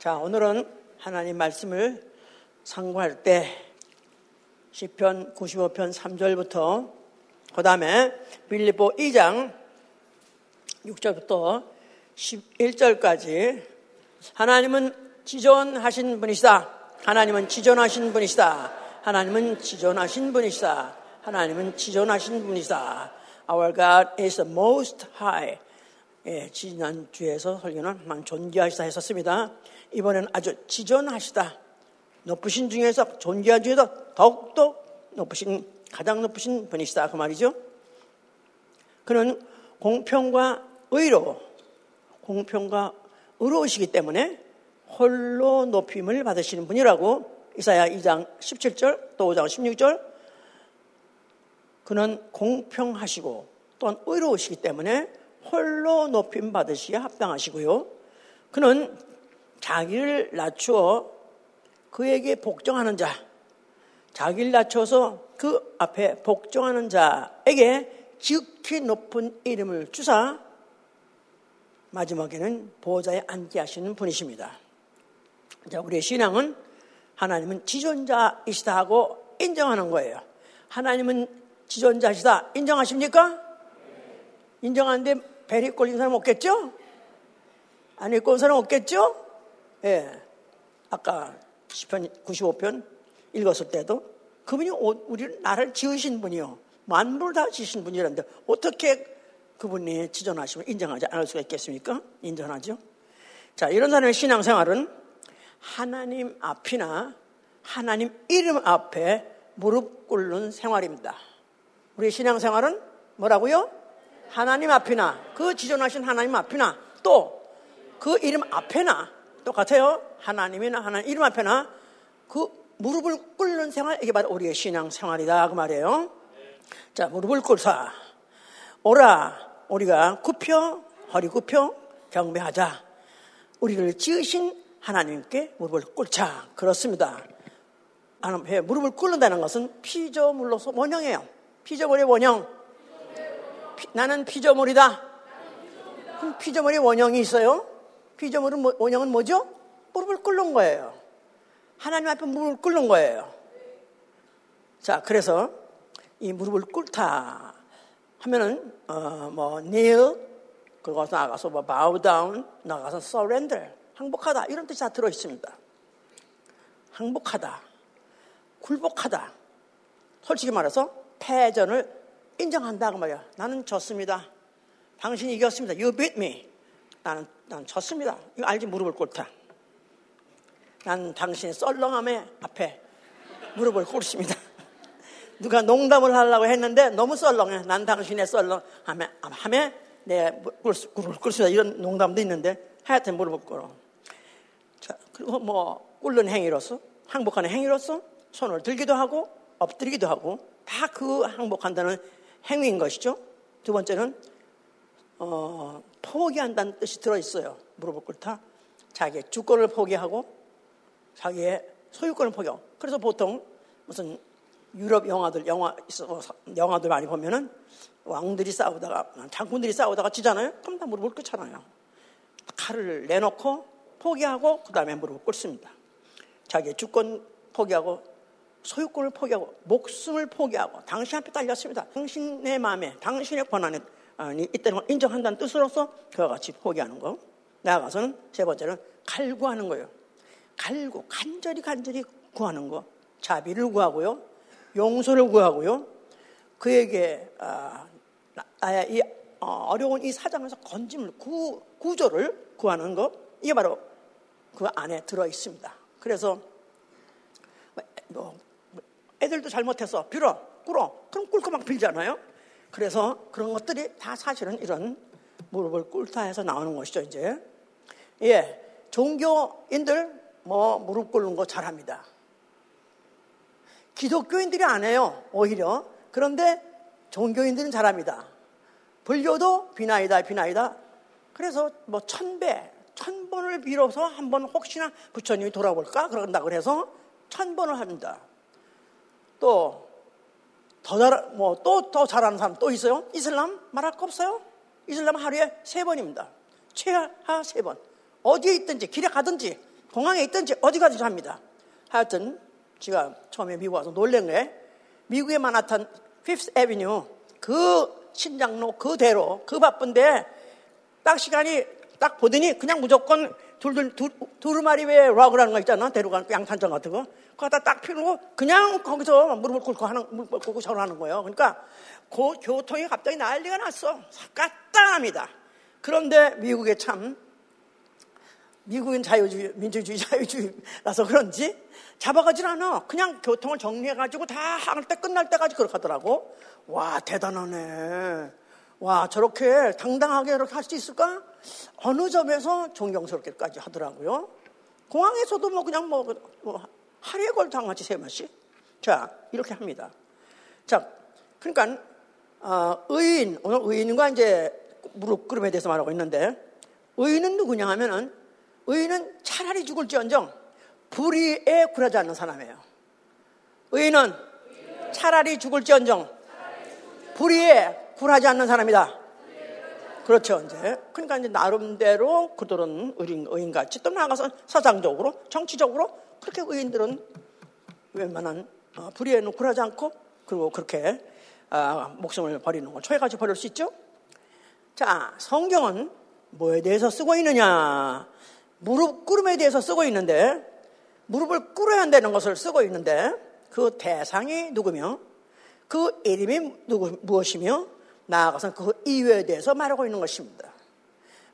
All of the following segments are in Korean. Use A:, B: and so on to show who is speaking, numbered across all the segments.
A: 자, 오늘은 하나님 말씀을 상고할 때 시편 95편 3절부터 그 다음에 빌립보 2장 6절부터 11절까지 하나님은 지존하신 분이시다. 하나님은 지존하신 분이시다. 하나님은 지존하신 분이시다. 하나님은 지존하신 분이시다. Our God is the most high. 예, 지난주에서 설교는 만 존귀하시다 했었습니다. 이번에는 아주 지존하시다. 높으신 중에서 존귀한 중에서 더욱더 높으신, 가장 높으신 분이시다. 그 말이죠. 그는 공평과 의로, 공평과 의로우시기 때문에 홀로 높임을 받으시는 분이라고 이사야 2장 17절 또 5장 16절 그는 공평하시고 또한 의로우시기 때문에 홀로 높임 받으시기에 합당하시고요. 그는 자기를 낮추어 그에게 복종하는 자, 자기를 낮춰서 그 앞에 복종하는 자에게 지극히 높은 이름을 주사 마지막에는 보호자에 앉게 하시는 분이십니다. 자, 우리의 신앙은 하나님은 지존자이시다 하고 인정하는 거예요. 하나님은 지존자시다 인정하십니까? 인정하는데 배리 꼴린 사람 없겠죠? 안 읽고 온 사람 없겠죠? 예. 네. 아까 10편, 95편 읽었을 때도 그분이 우리 나를 지으신 분이요. 만물을 다 지으신 분이라는데 어떻게 그분이 지존하심을 인정하지 않을 수가 있겠습니까? 인정하죠. 자, 이런 사람의 신앙생활은 하나님 앞이나 하나님 이름 앞에 무릎 꿇는 생활입니다. 우리 신앙생활은 뭐라고요? 하나님 앞이나 그 지존하신 하나님 앞이나 또 그 이름 앞에나 똑같아요. 하나님이나 하나님 이름 앞에나 그 무릎을 꿇는 생활 이게 바로 우리의 신앙 생활이다 그 말이에요. 자 무릎을 꿇사 오라 우리가 굽혀 허리 굽혀 경배하자 우리를 지으신 하나님께 무릎을 꿇자 그렇습니다. 하나님 무릎을 꿇는다는 것은 피조물로서 원형이에요. 피조물의 원형. 피, 나는 피조물이다. 피조물의 원형이 있어요. 피조물은 뭐, 원형은 뭐죠? 무릎을 꿇는 거예요. 하나님 앞에 무릎을 꿇는 거예요. 자, 그래서 이 무릎을 꿇다 하면은 어 뭐 kneel 그리고 나가서 뭐 bow down 나가서 surrender 항복하다 이런 뜻이 다 들어 있습니다. 항복하다, 굴복하다. 솔직히 말해서 패전을 인정한다고 말이야. 나는 졌습니다. 당신이 이겼습니다. You beat me. 나는 난 졌습니다. 이거 알지 무릎을 꿇다. 난 당신의 썰렁함에 앞에 무릎을 꿇습니다. 누가 농담을 하려고 했는데 너무 썰렁해. 난 당신의 썰렁함에, 함에 내 무릎을 꿇습니다. 이런 농담도 있는데 하여튼 무릎을 꿇어. 자, 그리고 뭐 꿇는 행위로서 항복하는 행위로서 손을 들기도 하고 엎드리기도 하고 다 그 항복한다는 행위인 것이죠. 두 번째는 어, 포기한다는 뜻이 들어있어요. 무릎을 꿇다. 자기의 주권을 포기하고 자기의 소유권을 포기하고. 그래서 보통 무슨 유럽 영화들, 영화, 영화들 많이 보면은 왕들이 싸우다가, 장군들이 싸우다가 지잖아요? 그럼 다 무릎을 꿇잖아요. 칼을 내놓고 포기하고 그 다음에 무릎을 꿇습니다. 자기의 주권 포기하고 소유권을 포기하고 목숨을 포기하고 당신 앞에 딸렸습니다. 당신의 마음에 당신의 권한에 있다는 걸 인정한다는 뜻으로서 그와 같이 포기하는 거. 나아가서는 세 번째는 갈구하는 거예요. 갈구, 간절히 간절히 구하는 거. 자비를 구하고요. 용서를 구하고요. 그에게 아, 나의 이 어, 어려운 이 사장에서 건짐을 구, 구조를 구하는 거. 이게 바로 그 안에 들어 있습니다. 그래서 뭐 애들도 잘못해서 빌어, 꿇어. 그럼 꿇고 막 빌잖아요. 그래서 그런 것들이 다 사실은 이런 무릎을 꿇다 해서 나오는 것이죠, 이제. 예. 종교인들 뭐 무릎 꿇는 거 잘합니다. 기독교인들이 안 해요, 오히려. 그런데 종교인들은 잘합니다. 불교도 비나이다, 비나이다. 그래서 뭐 천배, 천 번을 빌어서 한번 혹시나 부처님이 돌아볼까? 그런다 그래서 천 번을 합니다. 또, 더 잘, 뭐, 또, 더 잘하는 사람 또 있어요? 이슬람? 말할 거 없어요? 이슬람 하루에 세 번입니다. 최하 세 번. 어디에 있든지, 길에 가든지, 공항에 있든지 어디 가든지 합니다. 하여튼 제가 처음에 미국 와서 놀란 게 미국의 마나탄 피프스 에비뉴 그 신장로 그 대로 그 바쁜데 딱 시간이 딱 보더니 그냥 무조건 둘둘 두, 두루마리 왜 락이라는 거 있잖아 데려가는 양탄장 같은 거 그거 다딱 피우고 그냥 거기서 무릎을 꿇고 하는 무릎을 꿇고 전화하는 거예요. 그러니까 그 교통이 갑자기 난리가 났어. 까딱합니다. 그런데 미국에 참 미국인 자유주의, 민주주의 자유주의라서 그런지 잡아가질 않아. 그냥 교통을 정리해가지고 다 할 때 끝날 때까지 그렇게 하더라고. 와, 대단하네. 와, 저렇게 당당하게 이렇게 할 수 있을까? 어느 점에서 존경스럽게까지 하더라고요. 공항에서도 뭐 그냥 뭐, 뭐 하루에 걸당하지 세 번씩. 자, 이렇게 합니다. 자, 그러니까, 어, 의인, 오늘 의인과 이제 무릎 꿇음에 대해서 말하고 있는데, 의인은 누구냐 하면은 의인은 차라리 죽을지언정 불의에 굴하지 않는 사람이에요. 의인은 차라리 죽을지언정 불의에 굴하지 않는 사람이다. 그렇죠, 이제. 그러니까 이제 나름대로 그들은 의인, 의인같이 또 나가서 사상적으로, 정치적으로 그렇게 의인들은 웬만한 어, 불의에는 굴하지 않고 그리고 그렇게 어, 목숨을 버리는 걸 초해가지고 버릴 수 있죠. 자, 성경은 뭐에 대해서 쓰고 있느냐? 무릎 꿇음에 대해서 쓰고 있는데 무릎을 꿇어야 한다는 것을 쓰고 있는데 그 대상이 누구며 그 이름이 누구, 무엇이며 나아가서 그 이유에 대해서 말하고 있는 것입니다.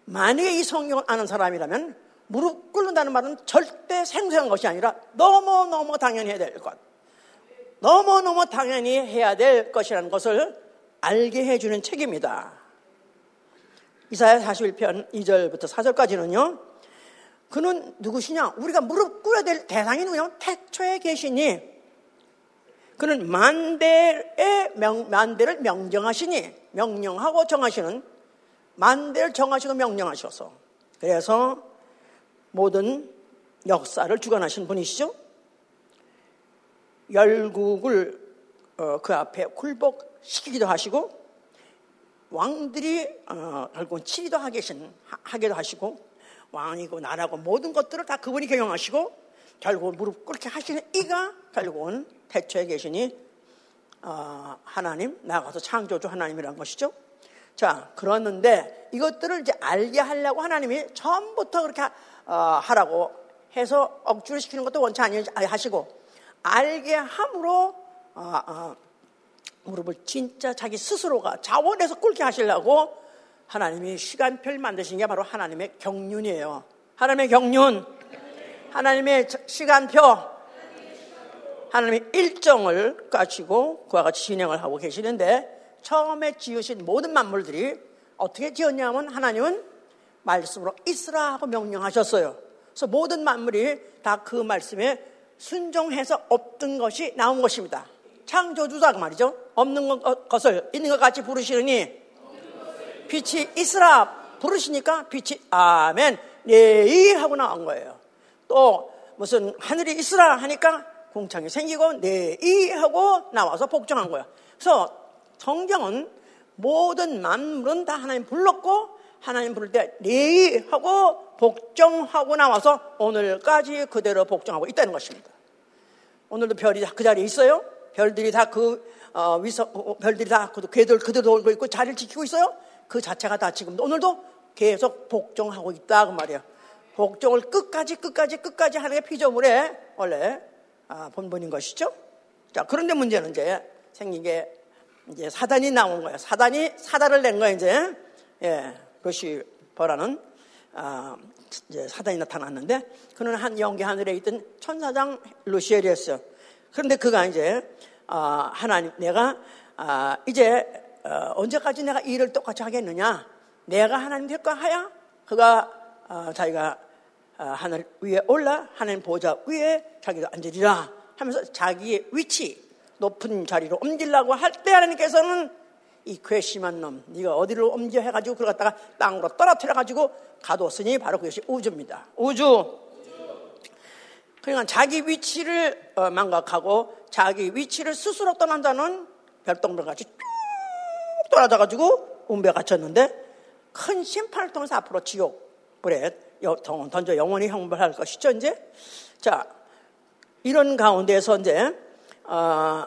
A: 만약에 이 성경을 아는 사람이라면 무릎 꿇는다는 말은 절대 생소한 것이 아니라 너무너무 당연히 해야 될 것. 너무너무 당연히 해야 될 것이라는 것을 알게 해주는 책입니다. 이사야 41편 2절부터 4절까지는요, 그는 누구시냐? 우리가 무릎 꿇어야 될 대상이 누구냐? 태초에 계시니 그는 만대의 명, 만대를 명정하시니 명령하고 정하시는 만대를 정하시고 명령하셔서 그래서 모든 역사를 주관하신 분이시죠. 열국을 어, 그 앞에 굴복시키기도 하시고 왕들이 어, 결국은 치리도 하계신, 하시고 왕이고 나라고 모든 것들을 다 그분이 경영하시고 결국 무릎 꿇게 하시는 이가 결국은 태초에 계시니 어, 하나님 나가서 창조주 하나님이란 것이죠. 자 그러는데 이것들을 이제 알게 하려고 하나님이 처음부터 그렇게 어, 하라고 해서 억지로 시키는 것도 원치 아니 하시고 알게 함으로 어, 어, 무릎을 진짜 자기 스스로가 자원해서 꿇게 하시려고 하나님이 시간표를 만드신 게 바로 하나님의 경륜이에요. 하나님의 경륜, 하나님의 시간표, 하나님의 일정을 가지고 그와 같이 진행을 하고 계시는데 처음에 지으신 모든 만물들이 어떻게 지었냐면 하나님은 말씀으로 있으라 하고 명령하셨어요. 그래서 모든 만물이 다 그 말씀에 순종해서 없던 것이 나온 것입니다. 창조주자가 말이죠. 없는 것을 있는 것 같이 부르시느니 빛이 있으라 부르시니까 빛이 아멘 네이 하고 나온 거예요. 또 무슨 하늘이 있으라 하니까 공창이 생기고 네이 하고 나와서 복종한 거예요. 그래서 성경은 모든 만물은 다 하나님 불렀고 하나님 부를 때 네이 하고 복종하고 나와서 오늘까지 그대로 복종하고 있다는 것입니다. 오늘도 별이 그 자리에 있어요. 별들이 다그 어, 위서 어, 별들이 다 그 궤들 그대로 돌고 있고 자리를 지키고 있어요. 그 자체가 다 지금 오늘도 계속 복종하고 있다 그 말이에요. 복종을 끝까지 끝까지 끝까지 하는 게 피조물의 원래 아, 본분인 것이죠. 자 그런데 문제는 이제 생긴 게 이제 사단이 나온 거예요. 사단이 사단을 낸 거예요 이제 예 루시퍼라는 아, 이제 사단이 나타났는데 그는 한 영계 하늘에 있던 천사장 루시엘이었어요. 그런데 그가 이제 아, 하나님 내가 아, 이제 어, 언제까지 내가 일을 똑같이 하겠느냐? 내가 하나님 될까 하야? 그가 어, 자기가 어, 하늘 위에 올라 하나님 보좌 위에 자기가 앉으리라 하면서 자기의 위치 높은 자리로 옮기려고 할 때 하나님께서는 이 괘씸한 놈 네가 어디로 옮겨 해가지고 그걸 갖다가 땅으로 떨어뜨려가지고 가뒀으니 바로 그것이 우주입니다. 우주. 그러니까 자기 위치를 어, 망각하고 자기 위치를 스스로 떠난 자는 별똥별같이 떨어져가지고 운배 갇혔는데 큰 심판을 통해서 앞으로 지옥 불에 던져 영원히 형벌할 것이죠, 이제. 자, 이런 가운데서 이제, 어,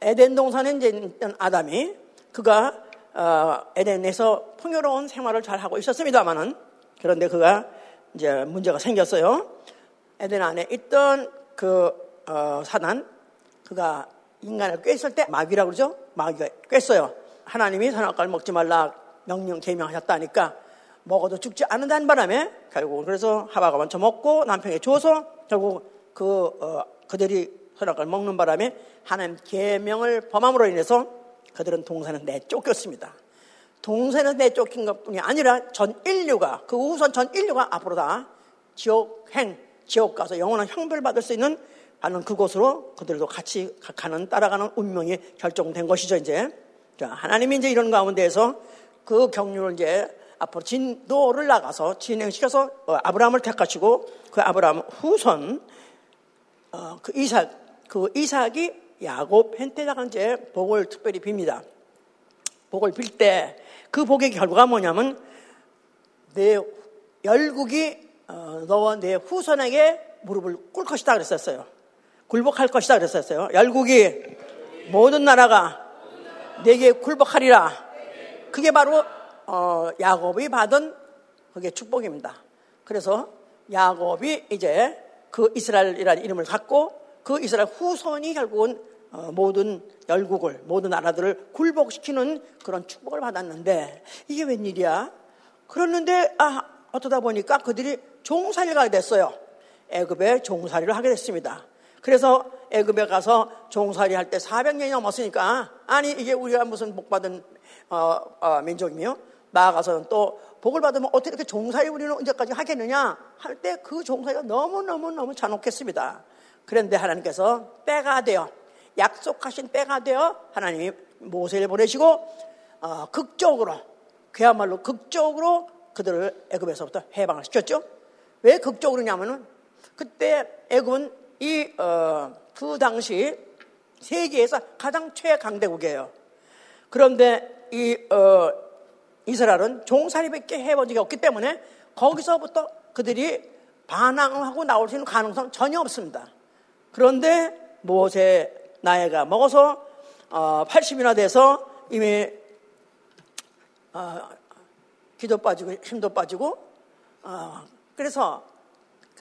A: 에덴 동산에 이제 있던 아담이 그가 어, 에덴에서 풍요로운 생활을 잘 하고 있었습니다만은 그런데 그가 이제 문제가 생겼어요. 에덴 안에 있던 그 어, 사단 그가 인간을 꿰었을 때 마귀라고 그러죠. 마귀가 꿰어요. 하나님이 선악과를 먹지 말라 명령 계명하셨다니까 먹어도 죽지 않는다는 바람에 결국 그래서 하바가 먼저 먹고 남편에게 줘서 결국 그 어, 그들이 선악과를 먹는 바람에 하나님 계명을 범함으로 인해서 그들은 동산에 내쫓겼습니다. 동산에 내쫓긴 것뿐이 아니라 전 인류가 그 우선 전 인류가 앞으로 다 지옥행 지옥 가서 영원한 형벌 받을 수 있는 하는 그곳으로 그들도 같이 가는 따라가는 운명이 결정된 것이죠 이제 자 하나님이 이제 이런 가운데에서 그 경륜을 이제 앞으로 진도를 나가서 진행시켜서 어, 아브라함을 택하시고 그 아브라함 후손 어, 그 이삭 그 이삭이 야곱 헨테다가 이제 복을 특별히 빕니다. 복을 빌 때 그 복의 결과가 뭐냐면 내 열국이 어, 너와 내 후손에게 무릎을 꿇을 것이다 그랬었어요. 굴복할 것이다 그랬었어요. 열국이 모든 나라가 내게 굴복하리라. 그게 바로 어, 야곱이 받은 그게 축복입니다. 그래서 야곱이 이제 그 이스라엘이라는 이름을 갖고 그 이스라엘 후손이 결국은 어, 모든 열국을 모든 나라들을 굴복시키는 그런 축복을 받았는데 이게 웬일이야? 그랬는데 아 어쩌다 보니까 그들이 종살이가 됐어요. 애굽에 종살이를 하게 됐습니다. 그래서 애굽에 가서 종살이 할 때 400년이 넘었으니까 아니 이게 우리가 무슨 복 받은 어, 어, 민족이며 나아가서는 또 복을 받으면 어떻게 이렇게 종살이 우리는 언제까지 하겠느냐 할 때 그 종살이가 너무너무너무 잔혹했습니다. 그런데 하나님께서 때가 되어 약속하신 때가 되어 하나님이 모세를 보내시고 어, 극적으로 그야말로 극적으로 그들을 애굽에서부터 해방을 시켰죠. 왜 극적으로냐면은 그때 애굽은 이, 어, 그 당시 세계에서 가장 최강대국이에요. 그런데 이, 어, 이스라엘은 종살이밖에 해본 적이 없기 때문에 거기서부터 그들이 반항하고 나올 수 있는 가능성 전혀 없습니다. 그런데 모세 나이가 먹어서 어, 80이나 돼서 이미 어, 기도 빠지고 힘도 빠지고 어, 그래서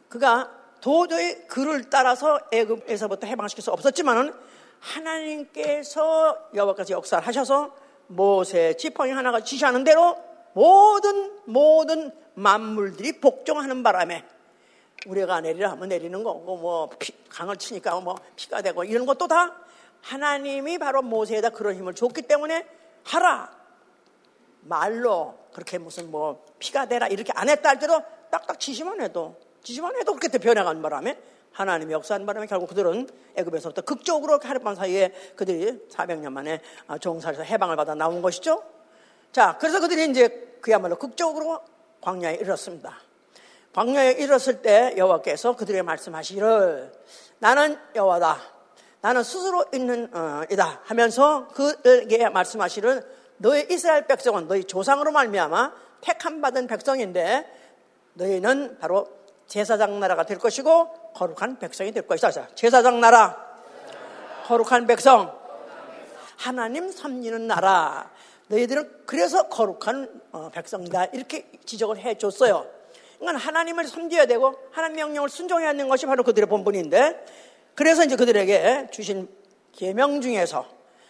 A: 그가 도저히 그를 따라서 애굽에서부터 해방시킬 수 없었지만은 하나님께서 여호와께서 역사를 하셔서 모세 지팡이 하나가 지시하는 대로 모든 모든 만물들이 복종하는 바람에 우리가 내리라 하면 내리는 거고 뭐 피, 강을 치니까 뭐 피가 되고 이런 것도 다 하나님이 바로 모세에다 그런 힘을 줬기 때문에 하라 말로 그렇게 무슨 뭐 피가 되라 이렇게 안 했다 할 때도 딱딱 지시만 해도 지시만 해도 그렇게 변해간 바람에 하나님이 역사한 바람에 결국 그들은 애굽에서부터 극적으로 하룻밤 사이에 그들이 400년 만에 종살에서 해방을 받아 나온 것이죠. 자, 그래서 그들이 이제 그야말로 극적으로 광야에 이르렀습니다. 광야에 이르렀을 때 여호와께서 그들에게 말씀하시기를 나는 여호와다. 나는 스스로 있는 어, 이다 하면서 그에게 말씀하시는 너희 이스라엘 백성은 너희 조상으로 말미암아 택함 받은 백성인데 너희는 바로 제사장 나라가 될 것이고 거룩한 백성이 될 것이다. 제사장 나라, 거룩한 백성, 하나님 섬기는 나라. 너희들은 그래서 거룩한 어, 백성이다. 이렇게 지적을 해 줬어요. 그러니까 하나님을 섬겨야 되고 하나님 명령을 순종해야 하는 것이 바로 그들의 본분인데 그래서 이제 그들에게 주신 계명 중에서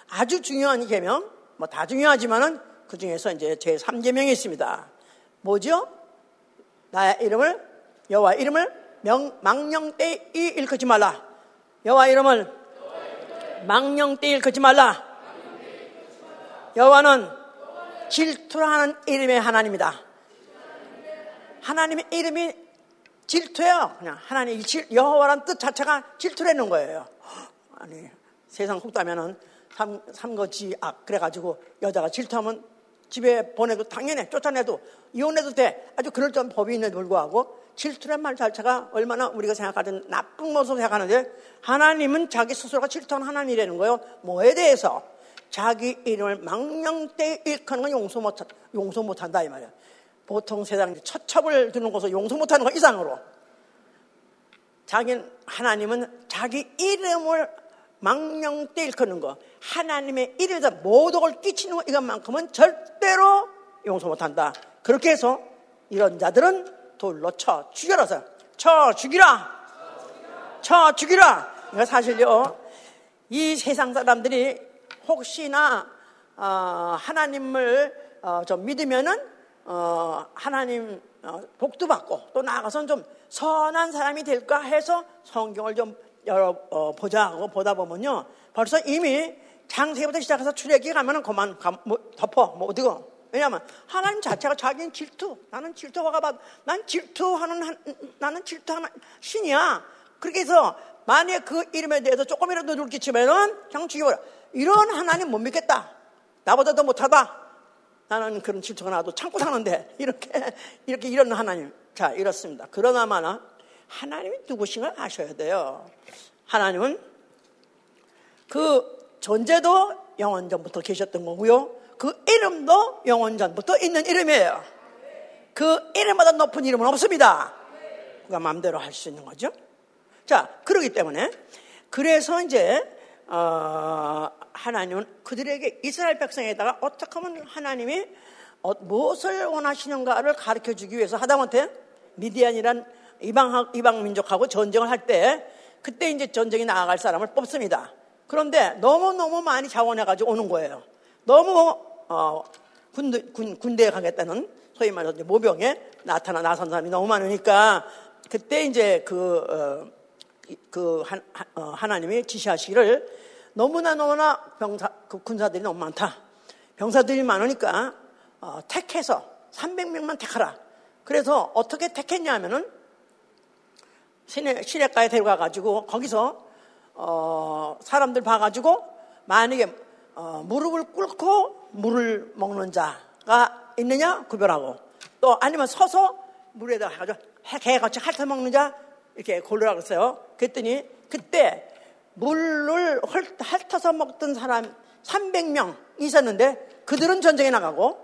A: 아주 중요한 계명, 뭐 다 중요하지만은 그 중에서 이제 제 3계명이 있습니다. 뭐죠? 나의 이름을 여호와 이름을 명, 망령때 이 일컫지 말라. 여호와 이름을 망령 때 일컫지 말라. 여호와는 질투하는 이름의 하나님이다. 하나님의 이름이 질투예요. 그냥 하나님 여호와란 뜻 자체가 질투라는 거예요. 아니 세상 속다면은 삼, 삼거지 악 그래가지고 여자가 질투하면 집에 보내고 당연히 쫓아내도 이혼해도 돼. 아주 그럴 줄 법이 있는데 불구하고 질투란 말 자체가 얼마나 우리가 생각하던 나쁜 모습을 생각하는데 하나님은 자기 스스로가 질투하는 하나님이라는 거예요. 뭐에 대해서? 자기 이름을 망령때 일컫는 건 용서 못, 용서 못 한다 이 말이야. 보통 세상 처첩을 드는 것을 용서 못하는 것 이상으로. 자기는 하나님은 자기 이름을 망령때 일컫는 거. 하나님의 이름에서 모독을 끼치는 것 이것만큼은 절대로 용서 못한다. 그렇게 해서 이런 자들은 돌로 쳐 죽여라서. 쳐 죽이라. 쳐 죽이라. 그러니까 사실요. 이 세상 사람들이 혹시나 어, 하나님을 어, 좀 믿으면은 어, 하나님 어, 복도 받고 또 나아가서는 좀 선한 사람이 될까 해서 성경을 좀 열어 어, 보자 하고 보다 보면요. 벌써 이미 장세부터 시작해서 출애기 가면은 그만 가, 뭐, 덮어 뭐 어디고. 왜냐하면 하나님 자체가 자기는 질투 나는 질투가 봐. 난 질투하는 한, 나는 질투하는 신이야. 그렇게 해서 만약 그 이름에 대해서 조금이라도 눈을 끼치면은 그냥 죽여버려. 이런 하나님 못 믿겠다. 나보다 더 못하다 나는 그런 질투가 나도 참고 사는데 이렇게 이렇게 이런 하나님 자 이렇습니다 그러나마나 하나님이 누구신가 아셔야 돼요 하나님은 그 존재도 영원 전부터 계셨던 거고요. 그 이름도 영원 전부터 있는 이름이에요. 그 이름보다 높은 이름은 없습니다. 그가 마음대로 할 수 있는 거죠. 자, 그러기 때문에 그래서 이제 어, 하나님은 그들에게 이스라엘 백성에다가 어떻게 하면 하나님이 어, 무엇을 원하시는가를 가르쳐 주기 위해서 하다못해 미디안이란 이방 이방 민족하고 전쟁을 할 때 그때 이제 전쟁에 나아갈 사람을 뽑습니다. 그런데 너무너무 많이 자원해가지고 오는 거예요. 너무, 어, 군대, 군, 군대에 가겠다는 소위 말해서 모병에 나타나, 나선 사람이 너무 많으니까 그때 이제 그, 어, 그 한, 어, 하나님이 지시하시기를 너무나 너무나 병사, 그 군사들이 너무 많다. 병사들이 많으니까 어, 택해서 300명만 택하라. 그래서 어떻게 택했냐면은 시내, 시내가에 데려가가지고 거기서 어, 사람들 봐가지고 만약에 어, 무릎을 꿇고 물을 먹는 자가 있느냐 구별하고 또 아니면 서서 물에다 가지고 개같이 핥아 먹는 자 이렇게 고르라 그랬어요. 그랬더니 그때 물을 핥아서 먹던 사람 300명 있었는데 그들은 전쟁에 나가고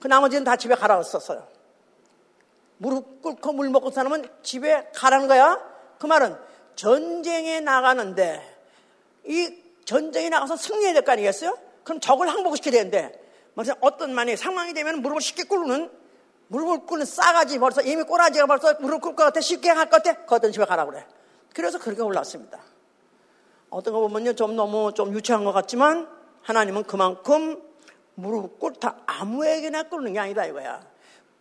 A: 그 나머지는 다 집에 가라고 썼어요. 무릎 꿇고 물 먹고 사람은 집에 가라는 거야. 그 말은 전쟁에 나가는데 이 전쟁에 나가서 승리해야 될 거 아니겠어요? 그럼 적을 항복시켜야 되는데 무슨 어떤 만약 상황이 되면 무릎을 쉽게 꿇는 무릎을 꿇는 싸가지 벌써 이미 꼬라지가 벌써 무릎 꿇을 것 같아 쉽게 할 것 같아 거든 집에 가라 그래 그래서 그렇게 올랐습니다 어떤 거 보면요 좀 너무 좀 유치한 것 같지만 하나님은 그만큼 무릎 꿇다 아무에게나 꿇는 게 아니다 이거야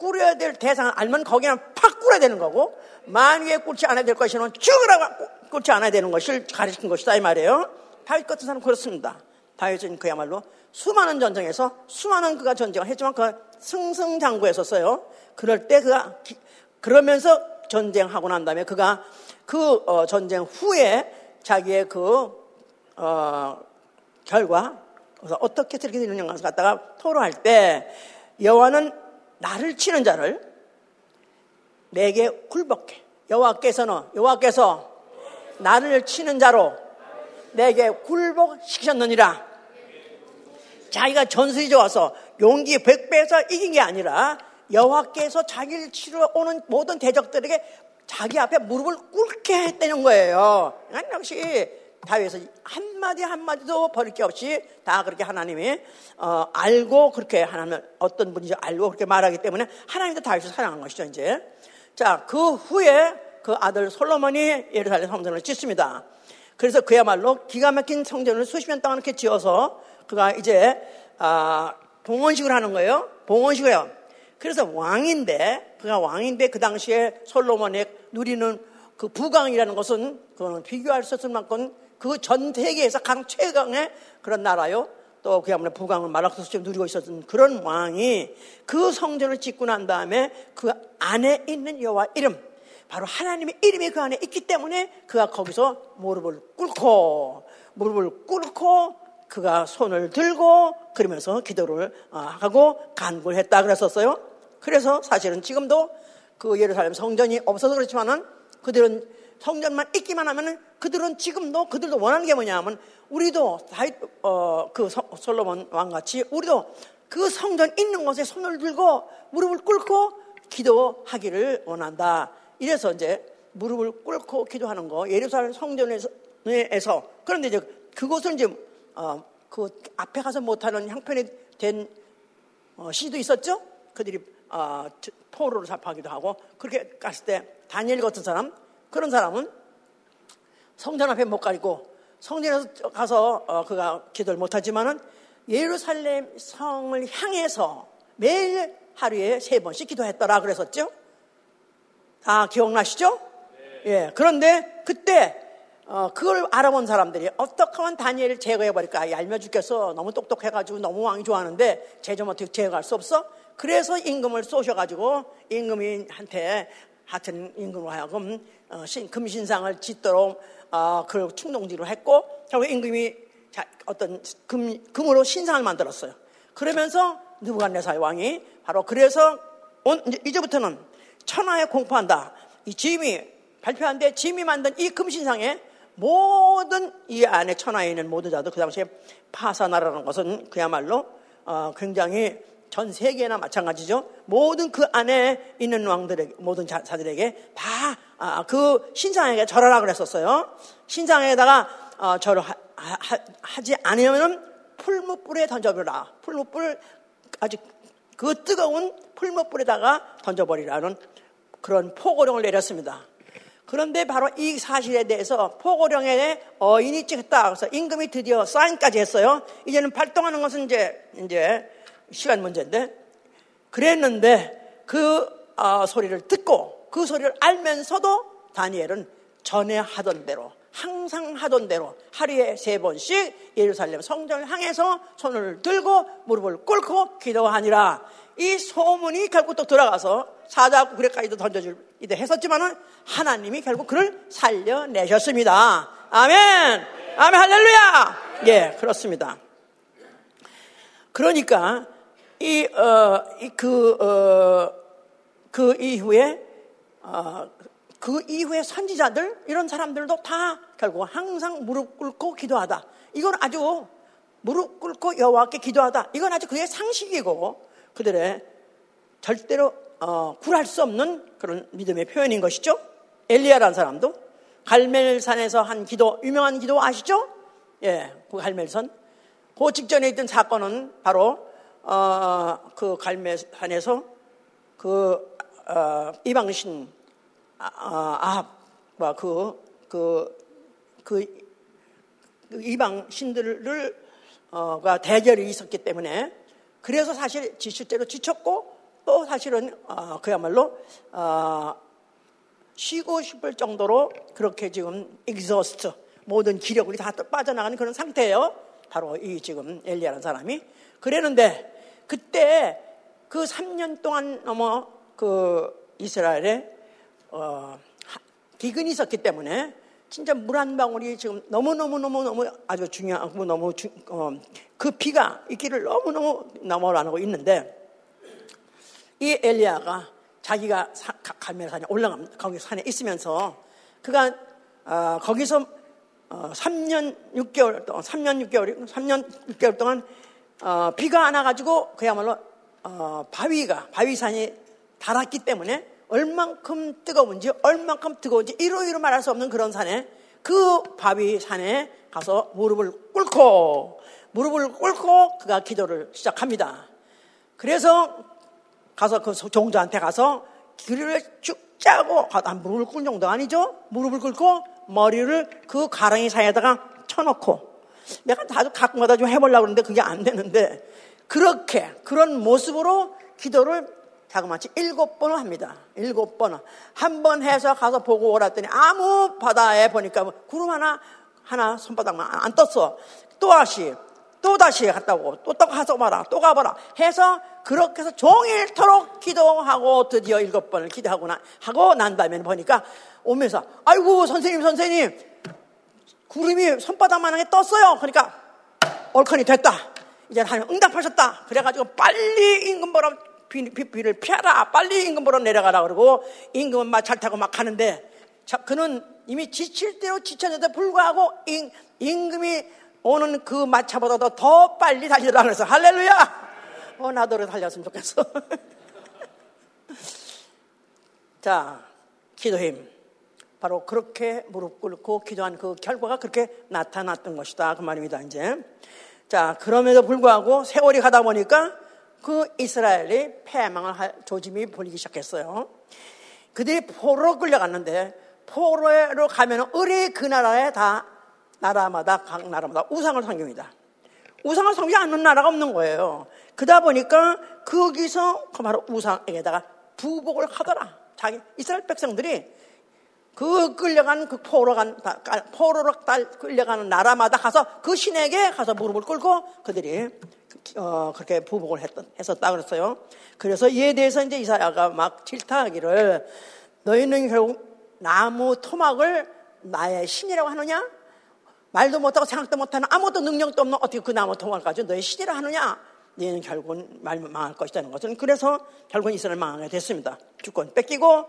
A: 꿇어야 될 대상을 알면 거기는 팍 꿇어야 되는 거고 만약에 꿇지 않아야 될 것이면 죽으라고 꿇지 않아야 되는 것을 가르친 것이다 이 말이에요. 다윗 같은 사람은 그렇습니다. 다윗은 그야말로 수많은 전쟁에서 수많은 그가 전쟁을 했지만 그가 승승장구했었어요. 그럴 때 그가 그러면서 전쟁하고 난 다음에 그가 그 어, 전쟁 후에 자기의 그 어, 결과 그래서 어떻게 저렇게 되느냐를 갖다가 토로할 때 여호와는 나를 치는 자를 내게 굴복해. 여호와께서는 여호와께서 나를 치는 자로 내게 굴복시켰느니라. 자기가 전술이 좋아서 용기 백배에서 이긴 게 아니라 여호와께서 자기를 치러 오는 모든 대적들에게 자기 앞에 무릎을 꿇게 했다는 거예요. 역시 다윗은 한마디 한마디도 버릴 게 없이 다 그렇게 하나님이 어, 알고 그렇게 하나님 어떤 분인지 알고 그렇게 말하기 때문에 하나님도 다윗을 사랑한 것이죠 이제. 자그 후에 그 아들 솔로몬이 예루살렘 성전을 짓습니다. 그래서 그야말로 기가 막힌 성전을 수십 년 동안 이렇게 지어서 그가 이제 아, 봉헌식을 하는 거예요. 봉헌식이에요 그래서 왕인데 그가 왕인데 그 당시에 솔로몬이 누리는 그 부강이라는 것은 그거는 비교할 수 없을 만큼 그 전 세계에서 가장 최강의 그런 나라요. 또 그야말로 부강을 말락소스 누리고 있었던 그런 왕이 그 성전을 짓고 난 다음에 그 안에 있는 여호와 이름 바로 하나님의 이름이 그 안에 있기 때문에 그가 거기서 무릎을 꿇고 무릎을 꿇고 그가 손을 들고 그러면서 기도를 어, 하고 간구를 했다 그랬었어요. 그래서 사실은 지금도 그 예루살렘 성전이 없어서 그렇지만은 그들은 성전만 있기만 하면은 그들은 지금도 그들도 원하는 게 뭐냐면 우리도 다윗 어그 솔로몬 왕 같이 우리도 그 성전 있는 곳에 손을 들고 무릎을 꿇고 기도하기를 원한다. 이래서 이제 무릎을 꿇고 기도하는 거 예루살렘 성전에서 그런데 이제 그곳은 이제 어, 그 앞에 가서 못하는 형편이 된 어, 시도 있었죠. 그들이 어, 포로로 잡혀가기도 하고 그렇게 갔을 때 다니엘 같은 사람 그런 사람은 성전 앞에 못 가리고 성전에서 가서 어, 그가 기도를 못하지만은 예루살렘 성을 향해서 매일 하루에 세 번씩 기도했더라 그랬었죠. 다 기억나시죠? 네. 예. 그런데 그때 어, 그걸 알아본 사람들이 어떻게 하면 다니엘을 제거해버릴까? 얄며 죽겠어. 너무 똑똑해가지고 너무 왕이 좋아하는데 쟤 좀 어떻게 제거할 수 없어? 그래서 임금을 쏘셔가지고 임금이한테 하여튼 임금으로 하여금 어, 금신상을 짓도록 어, 그걸 충동지로 했고 결국 임금이 자, 어떤 금, 금으로 신상을 만들었어요. 그러면서 느부갓네살 왕이 바로 그래서 온, 이제부터는 천하에 공포한다. 이 짐이 발표한데 짐이 만든 이 금신상에 모든 이 안에 천하에 있는 모든 자들 그 당시에 파사나라는 것은 그야말로 어, 굉장히 전 세계나 마찬가지죠. 모든 그 안에 있는 왕들에게 모든 자들에게 다그 아, 신상에게 절하라 그랬었어요. 신상에다가 어, 절을 하, 하, 지 않으면 풀무불에 던져버려라. 풀무불 아주 그 뜨거운 풀무불에다가 던져버리라는 그런 포고령을 내렸습니다. 그런데 바로 이 사실에 대해서 포고령에 어인이 찍었다. 그래서 임금이 드디어 사인까지 했어요. 이제는 발동하는 것은 이제, 이제 시간 문제인데. 그랬는데 그 어, 소리를 듣고 그 소리를 알면서도 다니엘은 전에 하던 대로 항상 하던 대로 하루에 세 번씩 예루살렘 성전을 향해서 손을 들고 무릎을 꿇고 기도하니라. 이 소문이 결국 또 들어가서 사자구 그래까지도 던져줄 이도 했었지만은 하나님이 결국 그를 살려내셨습니다. 아멘! 아멘, 할렐루야! 예, 그렇습니다. 그러니까, 이, 어, 이, 그, 어, 그 이후에, 어, 그 이후에 선지자들, 이런 사람들도 다 결국 항상 무릎 꿇고 기도하다. 이건 아주 무릎 꿇고 여호와께 기도하다. 이건 아주 그의 상식이고, 그들의 절대로 어, 굴할 수 없는 그런 믿음의 표현인 것이죠. 엘리야라는 사람도 갈멜산에서 한 기도, 유명한 기도 아시죠? 예, 그 갈멜산. 그 직전에 있던 사건은 바로 어, 그 갈멜산에서 그 어, 이방신 아, 어, 아합과 그, 그, 그, 그 이방 신들을 어가 대결이 있었기 때문에 그래서 사실 지실대로 지쳤고 또 사실은 어, 그야말로 어, 쉬고 싶을 정도로 그렇게 지금 exhaust 모든 기력이 다 빠져나가는 그런 상태예요. 바로 이 지금 엘리야라는 사람이 그랬는데 그때 그 3년 동안 넘어 그 이스라엘에 어, 기근이 있었기 때문에 진짜 물 한 방울이 지금 너무너무너무너무 아주 중요하고 너무 주, 어, 그 비가 있기를 너무너무 넘어가고 있는데 이 엘리야가 자기가 갈멜산에 올라갑니다. 거기 산에 있으면서 그가 어, 거기서 어, 3년 6개월 동안 3년 6개월 3년 6개월 동안 어, 비가 안 와가지고 그야말로 어, 바위가 바위산이 닳았기 때문에 얼만큼 뜨거운지 얼만큼 뜨거운지 이루이루 말할 수 없는 그런 산에 그 바위 산에 가서 무릎을 꿇고 무릎을 꿇고 그가 기도를 시작합니다. 그래서 가서 그 종자한테 가서 귀를 쭉 짜고 한 무릎을 꿇은 정도 아니죠? 무릎을 꿇고 머리를 그 가랑이 사이에다가 쳐놓고 내가 다 가끔가다 좀 해보려고 그러는데 그게 안 되는데 그렇게 그런 모습으로 기도를 자그마치 일곱 번을 합니다. 일곱 번을. 한 번 해서 가서 보고 오라더니 아무 바다에 보니까 뭐 구름 하나, 하나 손바닥만 안 떴어. 또 다시, 또 다시 갔다 오고, 또, 또 가서 봐라, 또 가봐라. 해서 그렇게 해서 종일토록 기도하고 드디어 일곱 번을 기도하고 나, 하고 난 다음에 보니까 오면서 아이고 선생님 선생님 구름이 손바닥만하게 떴어요. 그러니까 얼큰이 됐다. 이제 하나님 응답하셨다. 그래가지고 빨리 임금 보러 비, 비, 를 피하라. 빨리 임금 보러 내려가라. 그러고 임금은 막 잘 타고 막 가는데 자, 그는 이미 지칠 대로 지쳤는데 불구하고 임, 임금이 오는 그 마차보다도 더 빨리 달리더라 그래서 할렐루야! 어, 나도 달렸으면 좋겠어. 자, 기도 힘. 바로 그렇게 무릎 꿇고 기도한 그 결과가 그렇게 나타났던 것이다. 그 말입니다, 이제. 자, 그럼에도 불구하고 세월이 가다 보니까 그 이스라엘이 패망을 할 조짐이 보이기 시작했어요. 그들이 포로로 끌려갔는데 포로로 가면 의리 그 나라에 다 나라마다 각 나라마다 우상을 섬깁니다. 우상을 섬기지 않는 나라가 없는 거예요. 그러다 보니까 거기서 그 바로 우상에다가 부복을 하더라. 자기 이스라엘 백성들이 그 끌려간 그 포로 간 포로로 끌려가는 나라마다 가서 그 신에게 가서 무릎을 꿇고 그들이 어, 그렇게 부복을 했던 했었다 그랬어요. 그래서 이에 대해서 이제 이사야가 막 질타하기를 너희는 결국 나무 토막을 나의 신이라고 하느냐? 말도 못하고 생각도 못하는 아무것도 능력도 없는 어떻게 그 나무 토막을 가지고 너의 신이라 하느냐? 너희는 결국은 말 망할 것이라는 것은 그래서 결국은 이스라엘 망하게 됐습니다. 주권 뺏기고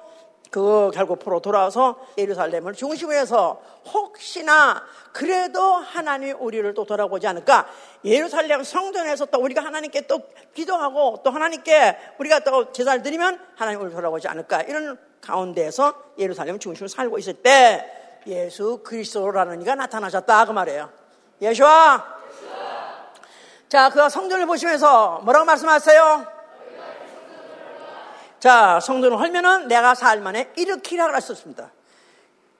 A: 그 결국 포로 돌아와서 예루살렘을 중심으로 해서 혹시나 그래도 하나님 우리를 또 돌아보지 않을까? 예루살렘 성전에서 또 우리가 하나님께 또 기도하고 또 하나님께 우리가 또 제사를 드리면 하나님 우리를 돌아보지 않을까? 이런 가운데에서 예루살렘 중심으로 살고 있을 때 예수 그리스도라는 이가 나타나셨다. 그 말이에요. 예수와? 자, 그 성전을 보시면서 뭐라고 말씀하세요? 자, 성전을 헐면은 내가 사흘 만에 일으키라 그랬었습니다.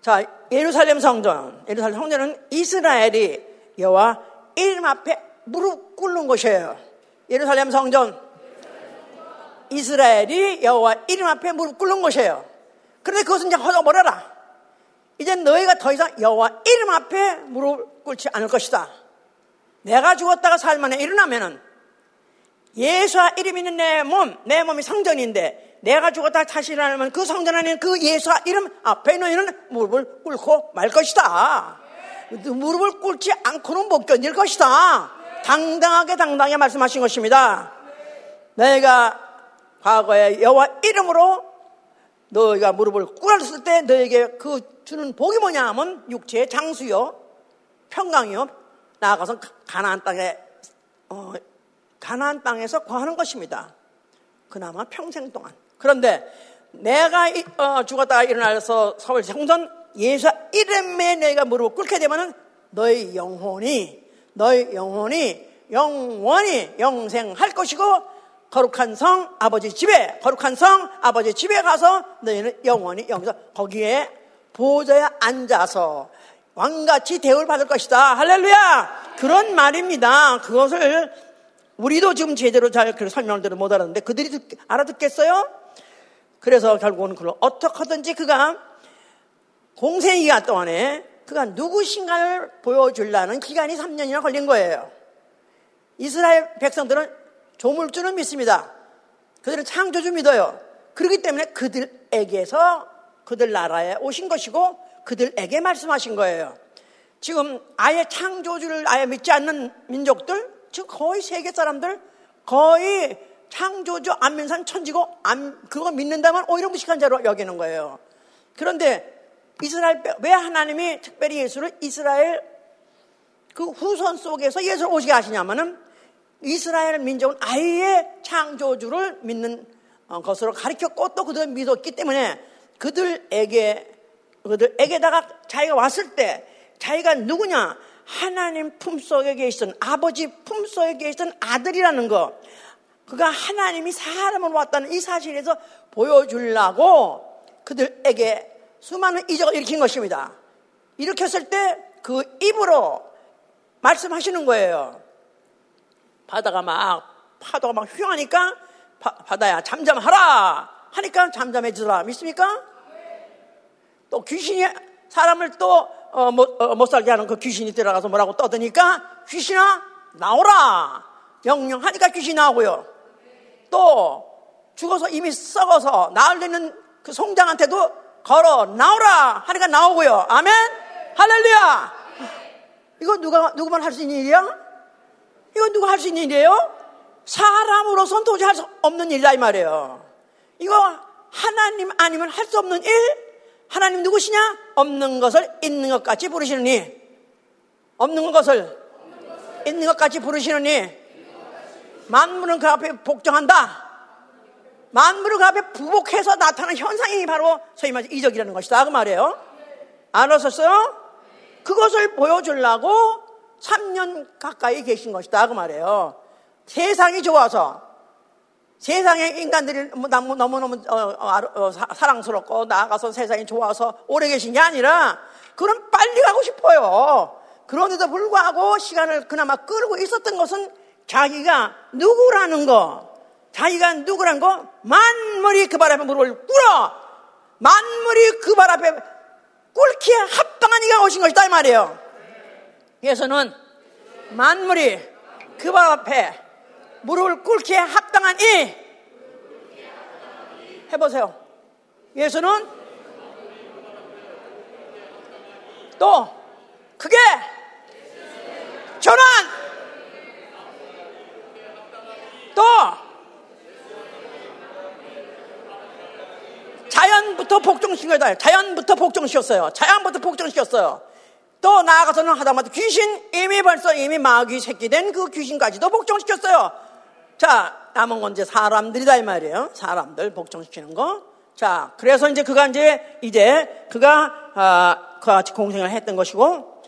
A: 자, 예루살렘 성전, 예루살렘 성전은 이스라엘이 여호와 이름 앞에 무릎 꿇는 곳이에요. 예루살렘 성전, 이스라엘이 여호와 이름 앞에 무릎 꿇는 곳이에요. 그런데 그것은 이제 허져버려라. 이제 너희가 더 이상 여호와 이름 앞에 무릎 꿇지 않을 것이다. 내가 죽었다가 살 만에 일어나면은 예수와 이름 있는 내 몸, 내 몸이 성전인데 내가 죽었다 다시 일어나면 그 성전 안에는 그 예수와 이름 앞에 너희는 무릎을 꿇고 말 것이다. 무릎을 꿇지 않고는 못 견딜 것이다. 당당하게 당당하게 말씀하신 것입니다. 너희가 과거에 여호와 이름으로 너희가 무릎을 꿇었을 때 너에게 그 주는 복이 뭐냐 하면 육체의 장수요 평강이요 나아가서 가나안 땅에 어, 가나안 땅에서 거하는 것입니다. 그나마 평생 동안 그런데 내가 어, 죽었다가 일어나서 서울 성전 예수 이름에 내가 무릎 꿇게 되면은 너의 영혼이 너의 영혼이 영원히 영생할 것이고 거룩한 성 아버지 집에 거룩한 성 아버지 집에 가서 너희는 영원히 영서 거기에 보좌에 앉아서 왕같이 대우를 받을 것이다. 할렐루야! 그런 말입니다. 그것을 우리도 지금 제대로 잘 설명을 못 알았는데 그들이 듣, 알아듣겠어요? 그래서 결국은 그걸 어떻게 하든지 그가 공생 기간 동안에 그가 누구신가를 보여주려는 기간이 3년이나 걸린 거예요. 이스라엘 백성들은 조물주를 믿습니다. 그들은 창조주 믿어요. 그렇기 때문에 그들에게서 그들 나라에 오신 것이고 그들에게 말씀하신 거예요. 지금 아예 창조주를 아예 믿지 않는 민족들, 지금 거의 세계 사람들 거의 창조주 안면산 천지고 안, 그거 믿는다면 오히려 무식한 자로 여기는 거예요. 그런데 이스라엘 왜 하나님이 특별히 예수를 이스라엘 그 후손 속에서 예수를 오시게 하시냐면은 이스라엘 민족은 아예 창조주를 믿는 어, 것으로 가르쳤고 또 그들 믿었기 때문에 그들에게 그들에게다가 자기가 왔을 때 자기가 누구냐 하나님 품속에 계시던 아버지 품속에 계시던 아들이라는 거 그가 하나님이 사람으로 왔다는 이 사실에서 보여주려고 그들에게 수많은 이적을 일으킨 것입니다. 일으켰을 때 그 입으로 말씀하시는 거예요. 바다가 막 파도가 막 휘하니까 바 다야 잠잠하라 하니까 잠잠해지더라 믿습니까? 또 귀신이 사람을 또못 어, 어, 살게 하는 그 귀신이 들어가서 뭐라고 떠드니까 귀신아 나오라 명령하니까 귀신이 나오고요. 또 죽어서 이미 썩어서 나흘되는 그 송장한테도 걸어 나오라 하니까 나오고요. 아멘. 할렐루야. 이거 누가 누구만 할 수 있는 일이야? 이거 누가 할 수 있는 일이에요? 사람으로선 도저히 할 수 없는 일이다 이 말이에요. 이거 하나님 아니면 할 수 없는 일? 하나님 누구시냐? 없는 것을 있는 것 같이 부르시느니 없는 것을 있는 것 같이 부르시느니 만물은 그 앞에 복종한다. 만물을 그 앞에 부복해서 나타나는 현상이 바로 소위 말해서 이적이라는 것이다. 그 말이에요. 알았었어요? 그것을 보여주려고 3년 가까이 계신 것이다. 그 말이에요. 세상이 좋아서 세상의 인간들이 너무너무 어, 어, 어, 사랑스럽고 나아가서 세상이 좋아서 오래 계신 게 아니라 그럼 빨리 가고 싶어요. 그런데도 불구하고 시간을 그나마 끌고 있었던 것은 자기가 누구라는 거, 자기가 누구라는 거, 만물이 그 발 앞에 무릎을 꿇어! 만물이 그 발 앞에 꿇기에 합당한 이가 오신 것이다, 이 말이에요. 예수는 만물이 그 발 앞에 무릎을 꿇기에 합당한 이 해보세요. 예수는 또 그게 전환 또 자연부터 복종시켜야 자연부터 복종시켰어요. 자연부터 복종시켰어요. 또 나아가서는 하다마다 귀신 이미 벌써 이미 마귀 새끼 된 그 귀신까지도 복종시켰어요. 자, 남은 건 이제 사람들이다 이 말이에요. 사람들 복종시키는 거. 자, 그래서 이제 그가 이제 이제 그가 아, 그와 같이 공생을 했던 것이고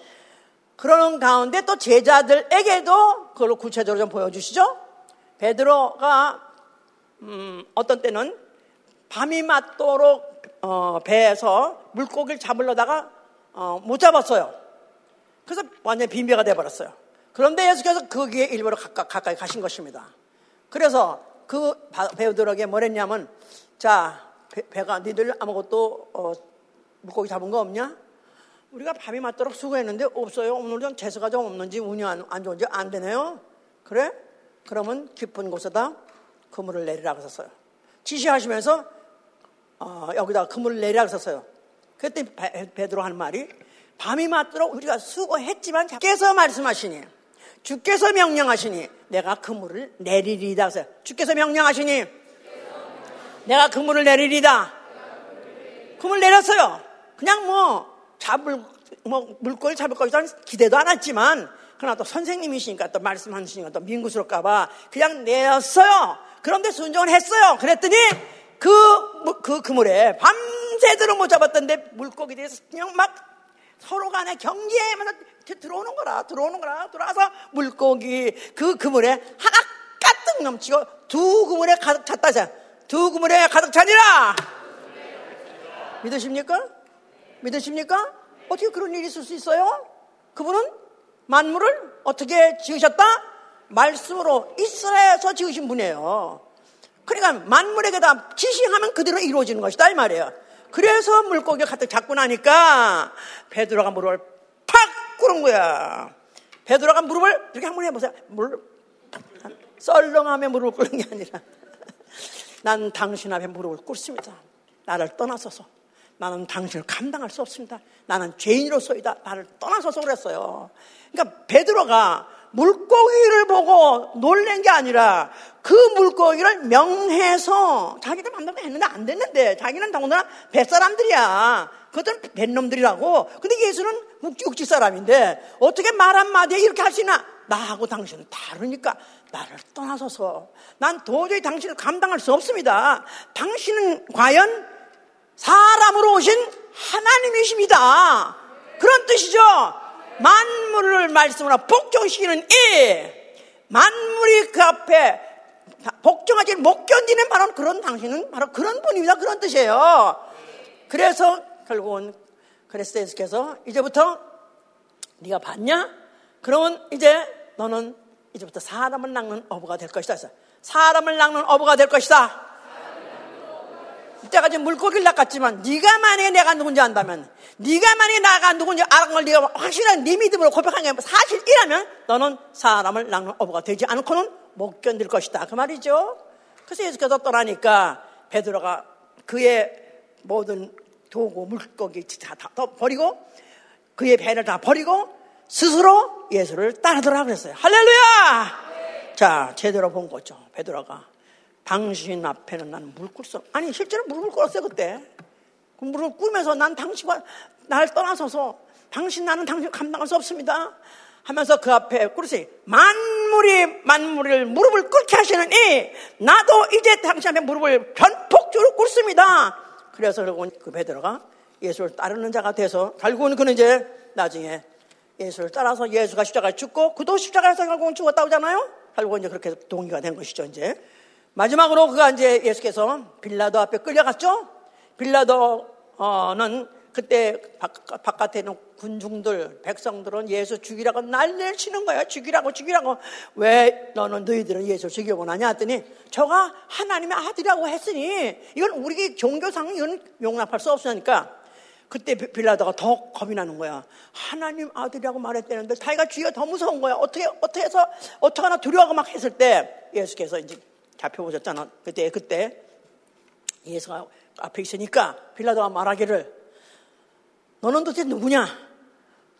A: 그러는 가운데 또 제자들에게도 그걸 구체적으로 좀 보여주시죠. 베드로가 음, 어떤 때는 밤이 맞도록 어, 배에서 물고기를 잡으려다가 어, 못 잡았어요. 그래서 완전히 빈배가 돼버렸어요. 그런데 예수께서 거기에 일부러 가까, 가까이 가신 것입니다. 그래서 그 배우들에게 뭐랬냐면 자 배, 가 니들 아무것도 어, 물고기 잡은 거 없냐? 우리가 밤이 맞도록 수고했는데 없어요. 오늘은 재수가 좀 없는지 운이 안, 안 좋은지 안 되네요. 그래? 그러면 깊은 곳에다 그물을 내리라고 썼어요. 지시하시면서 어, 여기다 그물을 내리라고 썼어요. 그때 베드로 하는 말이 밤이 맞도록 우리가 수고했지만 주께서 말씀하시니 주께서 명령하시니 내가 그물을 내리리다 하세요. 주께서 명령하시니 내가 그물을 내리리다. 그물 내렸어요. 그냥 뭐 잡을 뭐 물고기 잡을 것이라는 기대도 안 했지만 그러나 또 선생님이시니까 또 말씀하시니까 또 민구스럽까봐 그냥 내었어요. 그런데 순종을 했어요. 그랬더니 그, 그 그물에 밤새도록 못 잡았던데 물고기들이 그냥 막 서로 간에 경계에만 들어오는 거라, 들어오는 거라, 들어와서 물고기 그 그물에 하나 가득 넘치고 두 그물에 가득 찼다. 두 그물에 가득 차니라! 믿으십니까? 믿으십니까? 어떻게 그런 일이 있을 수 있어요? 그분은 만물을 어떻게 지으셨다? 말씀으로 이스라엘에서 지으신 분이에요. 그러니까 만물에게 다 지시하면 그대로 이루어지는 것이다 이 말이에요. 그래서 물고기가 가득 잡고 나니까 베드로가 무릎을 팍 꿇은 거야. 베드로가 무릎을 이렇게 한번 해보세요. 물 썰렁하며 무릎을 꿇는 게 아니라 난 당신 앞에 무릎을 꿇습니다. 나를 떠나서서 나는 당신을 감당할 수 없습니다. 나는 죄인으로서이다. 나를 떠나서서 그랬어요. 그러니까 베드로가 물고기를 보고 놀란 게 아니라 그 물고기를 명해서 자기들 만나면 했는데 안 됐는데 자기는 더군다나 뱃사람들이야. 그것들은 뱃놈들이라고. 근데 예수는 육지 사람인데 어떻게 말 한마디에 이렇게 하시나? 나하고 당신은 다르니까 나를 떠나서서 난 도저히 당신을 감당할 수 없습니다. 당신은 과연 사람으로 오신 하나님이십니다. 그런 뜻이죠. 만물을 말씀으로 복종시키는 이 만물이 그 앞에 복종하지 못 견디는 바로 그런 당신은 바로 그런 분입니다. 그런 뜻이에요. 그래서 결국은 그레스 예수께서 이제부터 네가 봤냐? 그러면 이제 너는 이제부터 사람을 낚는 어부가 될 것이다. 사람을 낚는 어부가 될 것이다. 이때까지 물고기를 낚았지만 네가 만약에 내가 누군지 안다면 네가 만약에 나가 누군지 알은 걸 네가 확실한 네 믿음으로 고백한 게 사실이라면 너는 사람을 낚는 어부가 되지 않고는 못 견딜 것이다. 그 말이죠. 그래서 예수께서 떠나니까 베드로가 그의 모든 도구, 물고기 다, 다, 다 버리고 그의 배를 다 버리고 스스로 예수를 따르더라 그랬어요. 할렐루야! 자, 제대로 본 거죠. 베드로가. 당신 앞에는 나는 무릎 꿇어. 아니, 실제로 무릎을 꿇었어요, 그때. 그 무릎을 꿇으면서 난 당신과 나를 떠나서서 당신 나는 당신 감당할 수 없습니다. 하면서 그 앞에. 만물 만물이 만물을 무릎을 꿇게 하시느니 나도 이제 당신 앞에 무릎을 변폭적으로 꿇습니다. 그래서 결국은 그 베드로가 예수를 따르는 자가 돼서 결국은 그는 이제 나중에 예수를 따라서 예수가 십자가에 죽고 그도 십자가에서 결국은 죽었다고 하잖아요. 결국은 이제 그렇게 동의가 된 것이죠, 이제. 마지막으로 그가 이제 예수께서 빌라도 앞에 끌려갔죠. 빌라도는 그때 바깥에 있는 군중들, 백성들은 예수 죽이라고 난리를 치는 거야. 죽이라고, 죽이라고. 왜 너는 너희들은 예수 죽이고 나냐 했더니 저가 하나님의 아들이라고 했으니 이건 우리 종교상 이건 용납할 수 없으니까 그때 빌라도가 더 겁이 나는 거야. 하나님 아들이라고 말했다는데 자기가 쥐가 더 무서운 거야. 어떻게, 어떻게 해서, 어떻게 하나 두려워하고 막 했을 때 예수께서 이제 잡혀보셨잖아. 그때, 그때 예수가 앞에 있으니까 빌라도가 말하기를 너는 도대체 누구냐?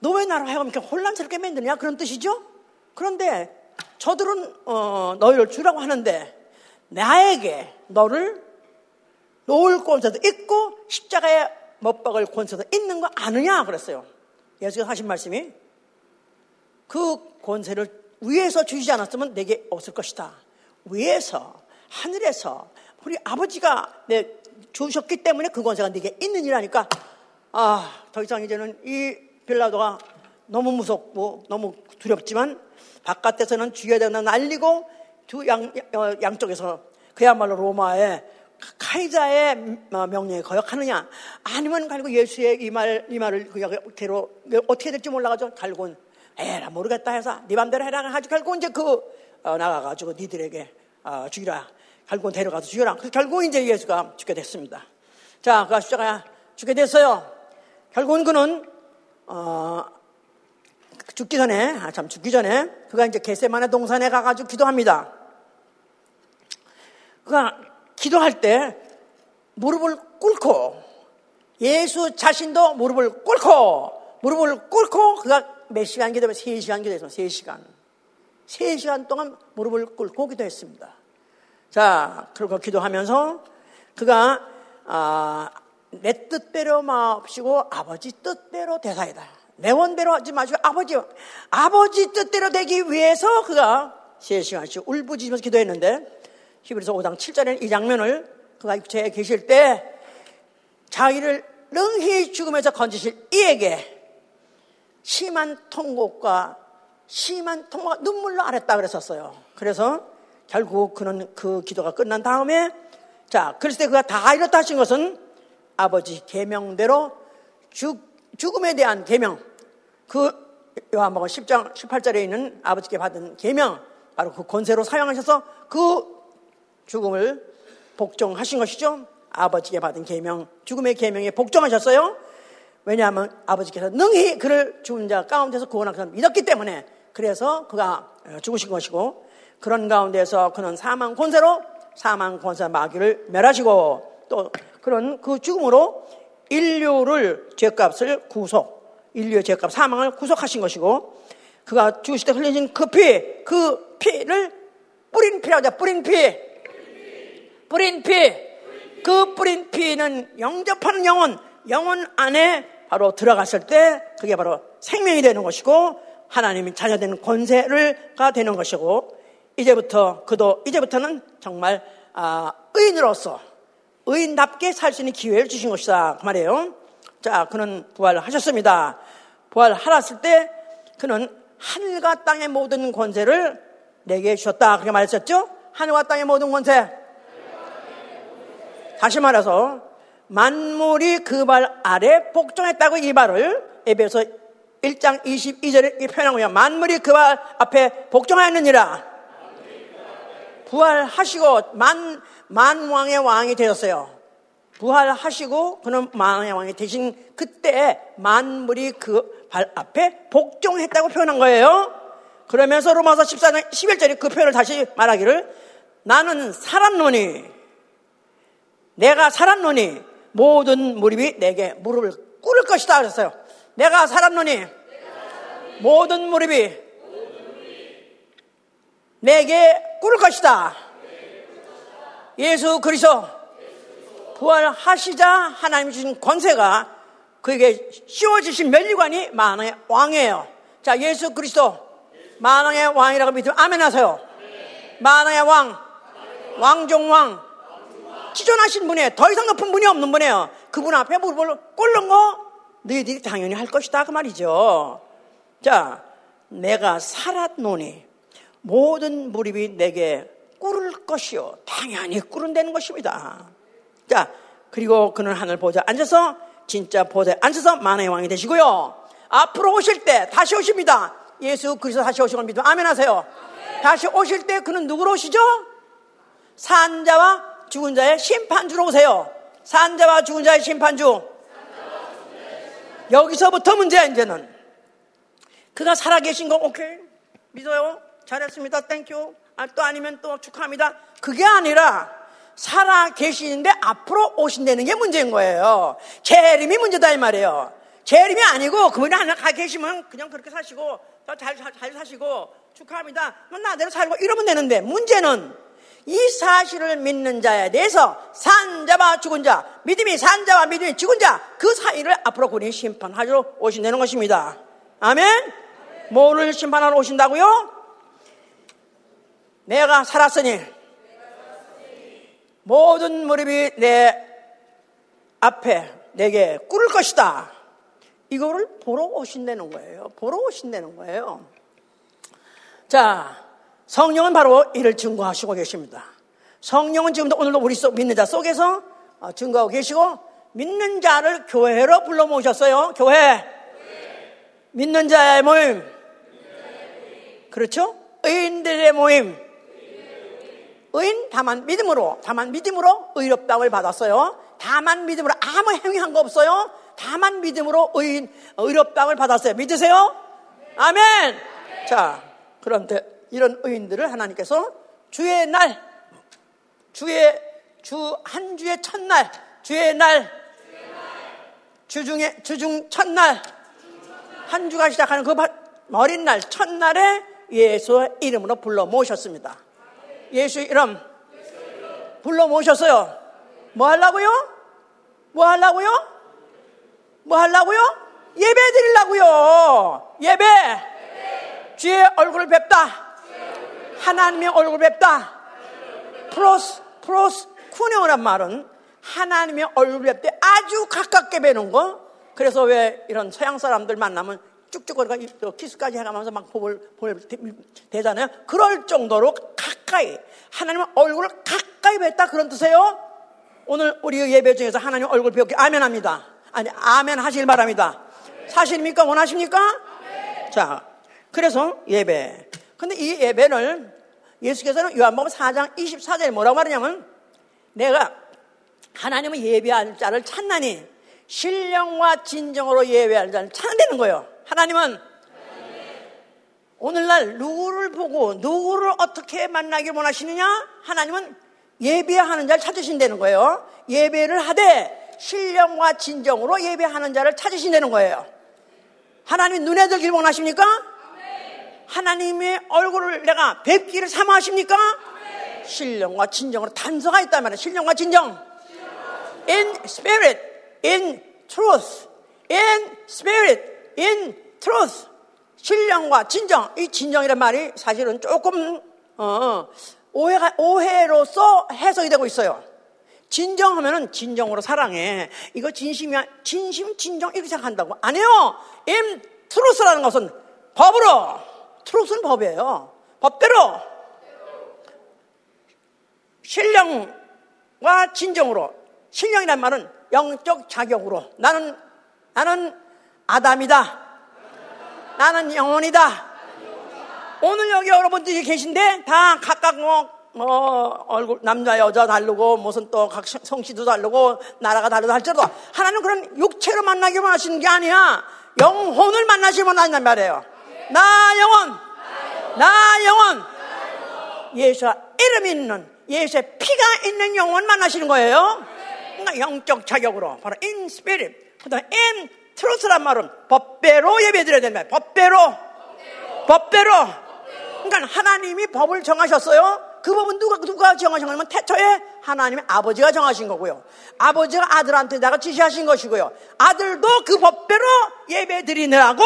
A: 너 왜 나를 하여금 이렇게 혼란스럽게 만드냐? 그런 뜻이죠? 그런데 저들은, 어, 너희를 주라고 하는데 나에게 너를 놓을 권세도 있고 십자가에 못 박을 권세도 있는 거 아느냐? 그랬어요. 예수가 하신 말씀이 그 권세를 위에서 주시지 않았으면 내게 없을 것이다. 위에서, 하늘에서 우리 아버지가 내 주셨기 때문에 그 권세가 내게 있느니라니까. 아, 더 이상 이제는 이 빌라도가 너무 무섭고 너무 두렵지만 바깥에서는 죽여야 된다 날리고 두 양, 어, 양쪽에서 그야말로 로마의 카이자의 명령에 거역하느냐. 아니면 갈고 예수의 이 말, 이 말을 그대로 어떻게 될지 몰라가지고 갈고는 에라 모르겠다 해서 네 맘대로 해라. 하지 갈고 이제 그 어, 나가가지고 니들에게 어, 죽이라. 갈고 데려가서 죽여라. 결국 이제 예수가 죽게 됐습니다. 자그 십자가 죽게 됐어요. 결국은 그는 어, 죽기 전에 아, 참 죽기 전에 그가 이제 게세만의 동산에 가가지고 기도합니다. 그가 기도할 때 무릎을 꿇고 예수 자신도 무릎을 꿇고 무릎을 꿇고 그가 몇 시간 기도하면? 3시간 기도했어 3시간 3시간 동안 무릎을 꿇고 기도했습니다. 자 그리고 기도하면서 그가 아, 내 뜻대로 마옵시고 아버지 뜻대로 대사이다. 내 원대로 하지 마시고 아버지 아버지 뜻대로 되기 위해서 그가 3시간씩 울부짖으면서 기도했는데 히브리서 5장 7절에 이 장면을 그가 육체에 계실 때 자기를 능히 죽음에서 건지실 이에게 심한 통곡과 심한 통곡과 눈물로 아랬다 그랬었어요. 그래서 결국 그는 그 기도가 끝난 다음에 자, 때 그가 다 이렇다 하신 것은 아버지 계명대로 죽, 죽음에 대한 계명 그 요한복음 10장 18절에 있는 아버지께 받은 계명 바로 그 권세로 사용하셔서 그 죽음을 복종하신 것이죠. 아버지께 받은 계명, 죽음의 계명에 복종하셨어요. 왜냐하면 아버지께서 능히 그를 죽은 자 가운데서 구원하셔서 믿었기 때문에 그래서 그가 죽으신 것이고 그런 가운데서 그는 사망 권세로 사망 권세 마귀를 멸하시고 또 그런 그 죽음으로 인류를 죄값을 구속, 인류의 죄값 사망을 구속하신 것이고 그가 죽으실 때 흘려진 그 피, 그 피를 뿌린 피라고 하죠. 뿌린 피. 뿌린 피, 그 뿌린 피는 영접하는 영혼, 영혼 안에 바로 들어갔을 때 그게 바로 생명이 되는 것이고 하나님이 자녀되는 권세를가 되는 것이고 이제부터 그도 이제부터는 정말 아, 의인으로서 의인답게 살 수 있는 기회를 주신 것이다 그 말이에요. 자, 그는 부활을 하셨습니다. 부활하았을 때 그는 하늘과 땅의 모든 권세를 내게 주셨다 그렇게 말했었죠. 하늘과 땅의 모든 권세 다시 말해서 만물이 그 발 아래 복종했다고 이 말을 에베소 1장 22절에 표현하고요. 만물이 그발 앞에 복종하였느니라. 부활하시고 만, 만왕의 왕이 되었어요. 부활하시고 그는 만왕의 왕이 되신 그때 만물이 그 발 앞에 복종했다고 표현한 거예요. 그러면서 로마서 14장 11절에 그 표현을 다시 말하기를 나는 살았노니 내가 살았노니 모든 무릎이 내게 무릎을 꿇을 것이다 그랬어요. 내가 살았노니 모든 무릎이 내게 꿇을 것이다. 예수 그리스도 부활하시자 하나님 주신 권세가 그에게 씌워주신 멸류관이 만의 왕이에요. 자, 예수 그리스도 만왕의 왕이라고 믿으면 아멘 하세요. 만왕의 왕, 왕종왕, 기존하신 분이에요. 더 이상 높은 분이 없는 분이에요. 그분 앞에 무릎을 꿇는 거 너희들이 당연히 할 것이다 그 말이죠. 자, 내가 살았노니 모든 무릎이 내게 꿇을 것이요. 당연히 꿇은다는 것입니다. 자, 그리고 그는 하늘 보좌 앉아서 진짜 보좌에 앉아서 만왕의 왕이 되시고요. 앞으로 오실 때 다시 오십니다. 예수 그리스도 다시 오시는 걸 믿으면 아멘 하세요. 다시 오실 때 그는 누구로 오시죠? 산자와 죽은 자의 심판주로 오세요. 산자와 죽은 자의 심판주. 여기서부터 문제야, 이제는. 그가 살아계신 거, 오케이. 믿어요. 잘했습니다. thank you. 아, 또 아니면 또 축하합니다. 그게 아니라, 살아계시는데 앞으로 오신다는 게 문제인 거예요. 재림이 문제다, 이 말이에요. 재림이 아니고, 그분이 하나 가 계시면 그냥 그렇게 사시고, 잘, 잘, 잘 사시고, 축하합니다. 나대로 살고 이러면 되는데, 문제는 이 사실을 믿는 자에 대해서 산자와 죽은 자, 믿음이 산자와 믿음이 죽은 자, 그 사이를 앞으로 그리 심판하러 오신다는 것입니다. 아멘? 뭐를 심판하러 오신다고요? 내가 살았으니 모든 무릎이 내 앞에 내게 꿇을 것이다. 이거를 보러 오신다는 거예요. 보러 오신다는 거예요. 자, 성령은 바로 이를 증거하시고 계십니다. 성령은 지금도 오늘도 우리 속 믿는 자 속에서 어, 증거하고 계시고 믿는 자를 교회로 불러 모으셨어요. 교회. 믿는 자의 모임. 그렇죠? 의인들의 모임. 의인 다만 믿음으로, 다만 믿음으로 의롭다고 받았어요. 다만 믿음으로 아무 행위한 거 없어요. 다만 믿음으로 의인, 의롭다고 받았어요. 믿으세요? 아멘! 자, 그런데 이런 의인들을 하나님께서 주의 날, 주의 주 한 주의 첫날, 주의 날, 주중에 주중 첫날, 한 주가 시작하는 그 어린 날 첫날에 예수의 이름으로 불러 모셨습니다. 예수 이름 불러 모셨어요. 뭐 하려고요? 뭐 하려고요? 뭐 하려고요? 예배 드리려고요. 예배. 주의 얼굴을 뵙다. 하나님의 얼굴 뵙다. 프로스, 프로스, 쿠네오란 말은 하나님의 얼굴 뵙때 아주 가깝게 뵈는 거. 그래서 왜 이런 서양 사람들 만나면 쭉쭉거리가 키스까지 해가면서 막 보을, 보을 되잖아요. 그럴 정도로 가까이, 하나님의 얼굴을 가까이 뵀다 그런 뜻이에요. 오늘 우리 예배 중에서 하나님 얼굴 배우기 아멘 합니다. 아니, 아멘 하실 바랍니다. 사실입니까? 원하십니까? 자, 그래서 예배. 근데 이 예배를 예수께서는 요한복음 4장 24절에 뭐라고 말하냐면 내가 하나님을 예배할 자를 찾나니 신령과 진정으로 예배할 자를 찾는다는 거예요. 하나님은 오늘날 누구를 보고 누구를 어떻게 만나길 원하시느냐? 하나님은 예배하는 자를 찾으신다는 거예요. 예배를 하되 신령과 진정으로 예배하는 자를 찾으신다는 거예요. 하나님이 눈에 들길 원하십니까? 하나님의 얼굴을 내가 뵙기를 사모하십니까? 신령과 진정으로 단서가 있단 말이에요. 신령과 진정. In spirit, in truth. In spirit, in truth. 신령과 진정. 이 진정이란 말이 사실은 조금 어, 오해가, 오해로서 해석이 되고 있어요. 진정하면은 진정으로 사랑해. 이거 진심이야. 진심, 진정 이렇게 생각한다고. 아니요. in truth라는 것은 법으로 트롯은 법이에요. 법대로 신령과 진정으로 신령이란 말은 영적 자격으로 나는 나는 아담이다. 나는 영혼이다. 오늘 여기 여러분들이 계신데 다 각각 뭐, 뭐 얼굴 남자 여자 다르고 무슨 또 각 성씨도 다르고 나라가 다르다 할지라도 하나님 그런 육체로 만나기만 하시는 게 아니야. 영혼을 만나시면 한단 말이에요. 나 영혼, 나 영혼, 예수 이름 있는 예수의 피가 있는 영혼 만나시는 거예요. 그러니까 영적 자격으로 바로 in spirit, 그다음 in truth란 말은 법대로 예배드려야 된다. 법대로, 법대로. 그러니까 하나님이 법을 정하셨어요. 그 법은 누가 누가 정하신 거냐면 태초에 하나님의 아버지가 정하신 거고요. 아버지가 아들한테다가 지시하신 것이고요. 아들도 그 법대로 예배 드리느라고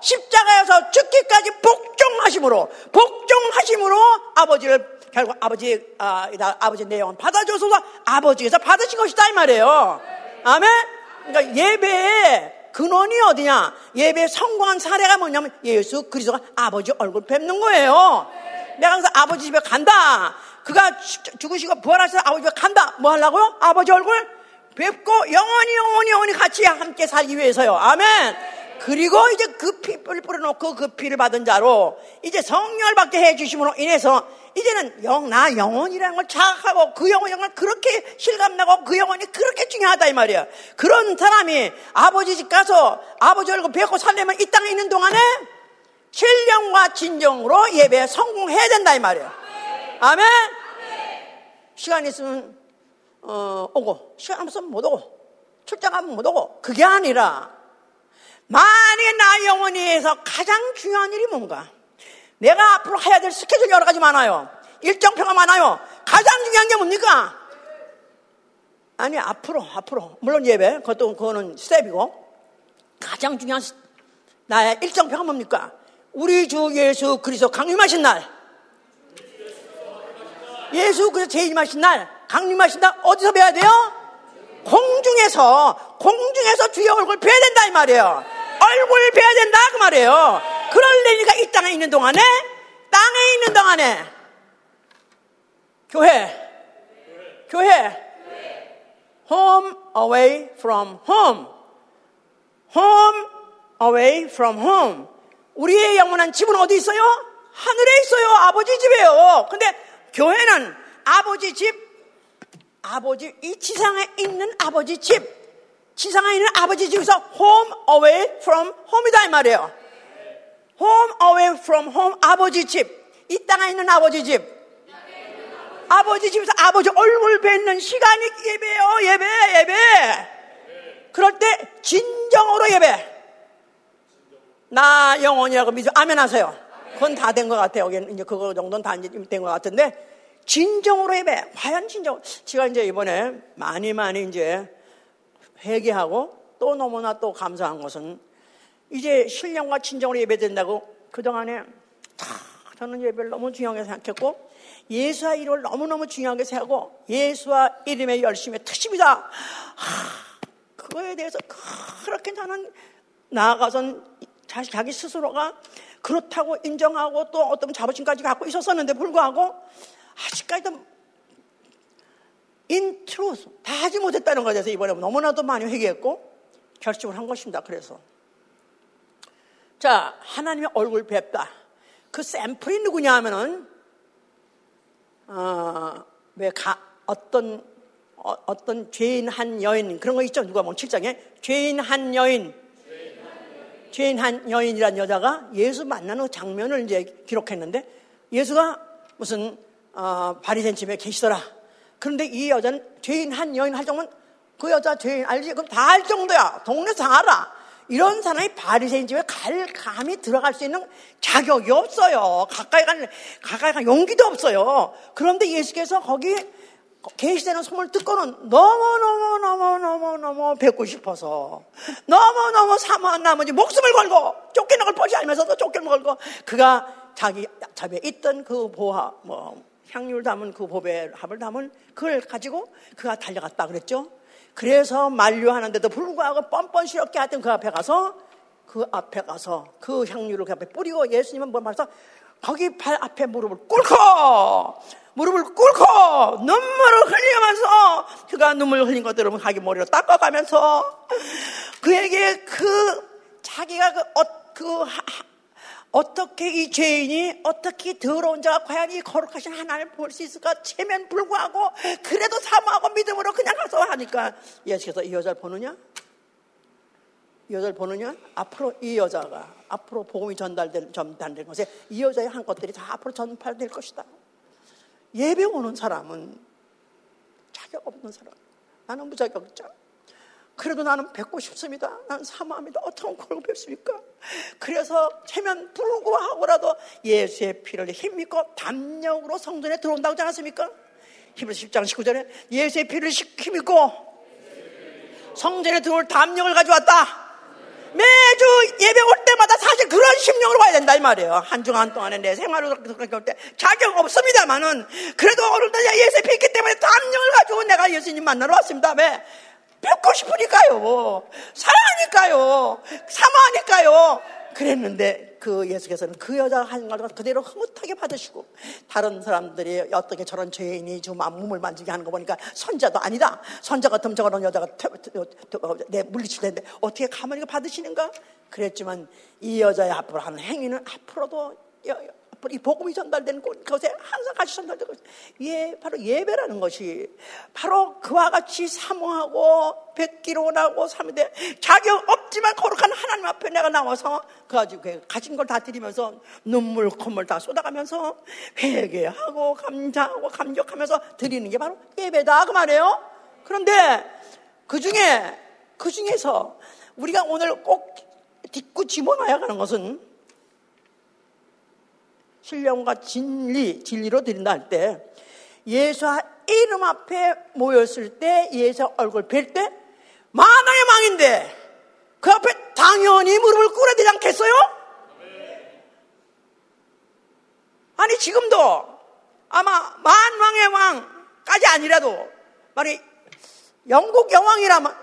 A: 십자가에서 죽기까지 복종 복종하심으로 복종하심으로 아버지를 결국 아버지 아, 아버지 내용은 받아줘서 아버지에서 받으신 것이다 이 말이에요. 아멘. 그러니까 예배의 근원이 어디냐? 예배에 성공한 사례가 뭐냐면 예수 그리스도가 아버지 얼굴 뵙는 거예요. 내가 항상 아버지 집에 간다. 그가 죽으시고 부활하셔서 아버지 집에 간다. 뭐 하려고요? 아버지 얼굴 뵙고 영원히 영원히 영원히 같이 함께 살기 위해서요. 아멘. 그리고 이제 그 피를 뿌려놓고 그 피를 받은 자로 이제 성령을 받게 해주심으로 인해서 이제는 영, 나 영혼이라는 걸 자각하고 그 영혼, 영혼 그렇게 실감나고 그 영혼이 그렇게 중요하다 이 말이야. 그런 사람이 아버지 집 가서 아버지 얼굴 뵙고 살려면 이 땅에 있는 동안에 신령과 진정으로 예배에 성공해야 된다 이 말이야. 아멘. 시간 있으면 어, 오고 시간 없으면 못 오고 출장 가면 못 오고 그게 아니라 만약에 나 영혼이에서 가장 중요한 일이 뭔가 내가 앞으로 해야 될 스케줄 여러 가지 많아요 일정표가 많아요 가장 중요한 게 뭡니까? 아니 앞으로 앞으로 물론 예배 그것도 그거는 스텝이고 가장 중요한 나의 일정표가 뭡니까? 우리 주 예수 그리스도 강림하신 날. 예수 그리스도 재림하신 날. 강림하신 날 어디서 뵈야 돼요? 공중에서. 공중에서 주의 얼굴 뵈야 된다 이 말이에요. 얼굴 뵈야 된다 그 말이에요. 그럴래니까 이 땅에 있는 동안에 땅에 있는 동안에. 교회. 교회. Home away from home. Home away from home 우리의 영원한 집은 어디 있어요? 하늘에 있어요. 아버지 집이에요. 근데 교회는 아버지 집, 아버지, 이 지상에 있는 아버지 집, 지상에 있는 아버지 집에서 home away from home이다 이 말이에요. home away from home 아버지 집, 이 땅에 있는 아버지 집. 아버지 집에서 아버지 얼굴 뵙는 시간이 예배요, 예배, 예배. 그럴 때 진정으로 예배. 나 영혼이라고 믿어 아멘 하세요. 그건 다 된 것 같아요. 이제 그거 정도는 다 된 것 같은데 진정으로 예배. 과연 진정. 제가 이제 이번에 많이 많이 이제 회개하고 또 너무나 또 감사한 것은 이제 신령과 진정으로 예배된다고 그동안에 다 저는 예배를 너무 중요하게 생각했고 예수와 이름을 너무너무 중요하게 생각하고 예수와 이름의 열심의 특심이다. 그거에 대해서 그렇게 나는 나아가선 자기 스스로가 그렇다고 인정하고 또 어떤 자부심까지 갖고 있었었는데 불구하고 아직까지도 truth 다 하지 못했다는 것에 대해서 이번에 너무나도 많이 회개했고 결심을 한 것입니다. 그래서 자 하나님의 얼굴 뵙다. 그 샘플이 누구냐 하면은 어, 왜 가, 어떤 어, 떤 죄인 한 여인 그런 거 있죠 누가 뭐 7장에 죄인 한 여인 죄인 한 여인이란 여자가 예수 만나는 장면을 이제 기록했는데 예수가 무슨 어, 바리새인 집에 계시더라. 그런데 이 여자는 죄인 한 여인 할 정도면 그 여자 죄인 알지? 그럼 다알 정도야. 동네에서 알아. 이런 사람이 바리새인 집에 갈 감이 들어갈 수 있는 자격이 없어요. 가까이 갈 가까이 갈 용기도 없어요. 그런데 예수께서 거기 계시되는 소문을 듣고는 너무너무너무너무너무 뵙고 싶어서 너무너무 사모한 나머지 목숨을 걸고 쫓기는 걸 보지 않으면서도 쫓기는 걸 걸고 그가 자기 잡에 있던 그 보화 뭐 향유를 담은 그 보배 합을 담은 그걸 가지고 그가 달려갔다 그랬죠. 그래서 만류하는데도 불구하고 뻔뻔스럽게 하여튼 그 앞에 가서 그 앞에 가서 그 향유를 그 앞에 뿌리고 예수님은 뭐 말해서 거기 발 앞에 무릎을 꿇고 무릎을 꿇고 눈물을 흘리면서 그가 눈물 흘린 것들을 자기 머리로 닦아가면서 그에게 그 자기가 그, 어, 그 어떻게 이 죄인이 어떻게 더러운 자가 과연 이 거룩하신 하나님을 볼 수 있을까 체면 불구하고 그래도 사모하고 믿음으로 그냥 가서 하니까 예수께서 이 여자를 보느냐? 이 여자를 보느냐? 앞으로 이 여자가 앞으로 복음이 전달될 전달된 것에 이 여자의 한 것들이 다 앞으로 전파될 것이다. 예배 오는 사람은 자격 없는 사람. 나는 무자격자. 그래도 나는 뵙고 싶습니다. 나는 사모합니다. 어떤 걸 뵙습니까? 그래서 체면 불구하고라도 예수의 피를 힘입고 담력으로 성전에 들어온다고 하지 않았습니까? 히브리서 10장 19절에 예수의 피를 힘입고 성전에 들어올 담력을 가져왔다. 매주 예배 올 때마다 사실 그런 심령으로 와야 된다. 이 말이에요. 한 주간 동안에 내 생활을 그렇게 할때 자격 없습니다만은 그래도 오늘도 예수의 피 있기 때문에 담력을 가지고 내가 예수님 만나러 왔습니다. 왜? 뵙고 싶으니까요. 사랑하니까요. 사모하니까요. 그랬는데 그 예수께서는 그 여자가 하는 걸 그대로 흐뭇하게 받으시고 다른 사람들이 어떻게 저런 죄인이 좀 몸을 만지게 하는 거 보니까 선자도 아니다. 선자 같으면 저런 여자가 내 물리칠 텐데 어떻게 가만히 받으시는가? 그랬지만 이 여자의 앞으로 하는 행위는 앞으로도 이 복음이 전달되는 곳에 항상 같이 전달되고 예, 바로 예배라는 것이 바로 그와 같이 사모하고 뵙기로 원하고 사는데 자격 없지만 거룩한 하나님 앞에 내가 나와서 그 가지고 가진 걸 다 드리면서 눈물 콧물 다 쏟아가면서 회개하고 감사하고 감격하면서 드리는 게 바로 예배다 그 말이에요. 그런데 그 중에 그 중에서 우리가 오늘 꼭 딛고 집어넣어야 하는 것은 신령과 진리, 진리로 드린다 할 때 예수와 이름 앞에 모였을 때 예수 얼굴 뵐 때 만왕의 망인데 그 앞에 당연히 무릎을 꿇어야 되지 않겠어요? 아니 지금도 아마 만왕의 왕까지 아니라도 말이 영국 여왕이라면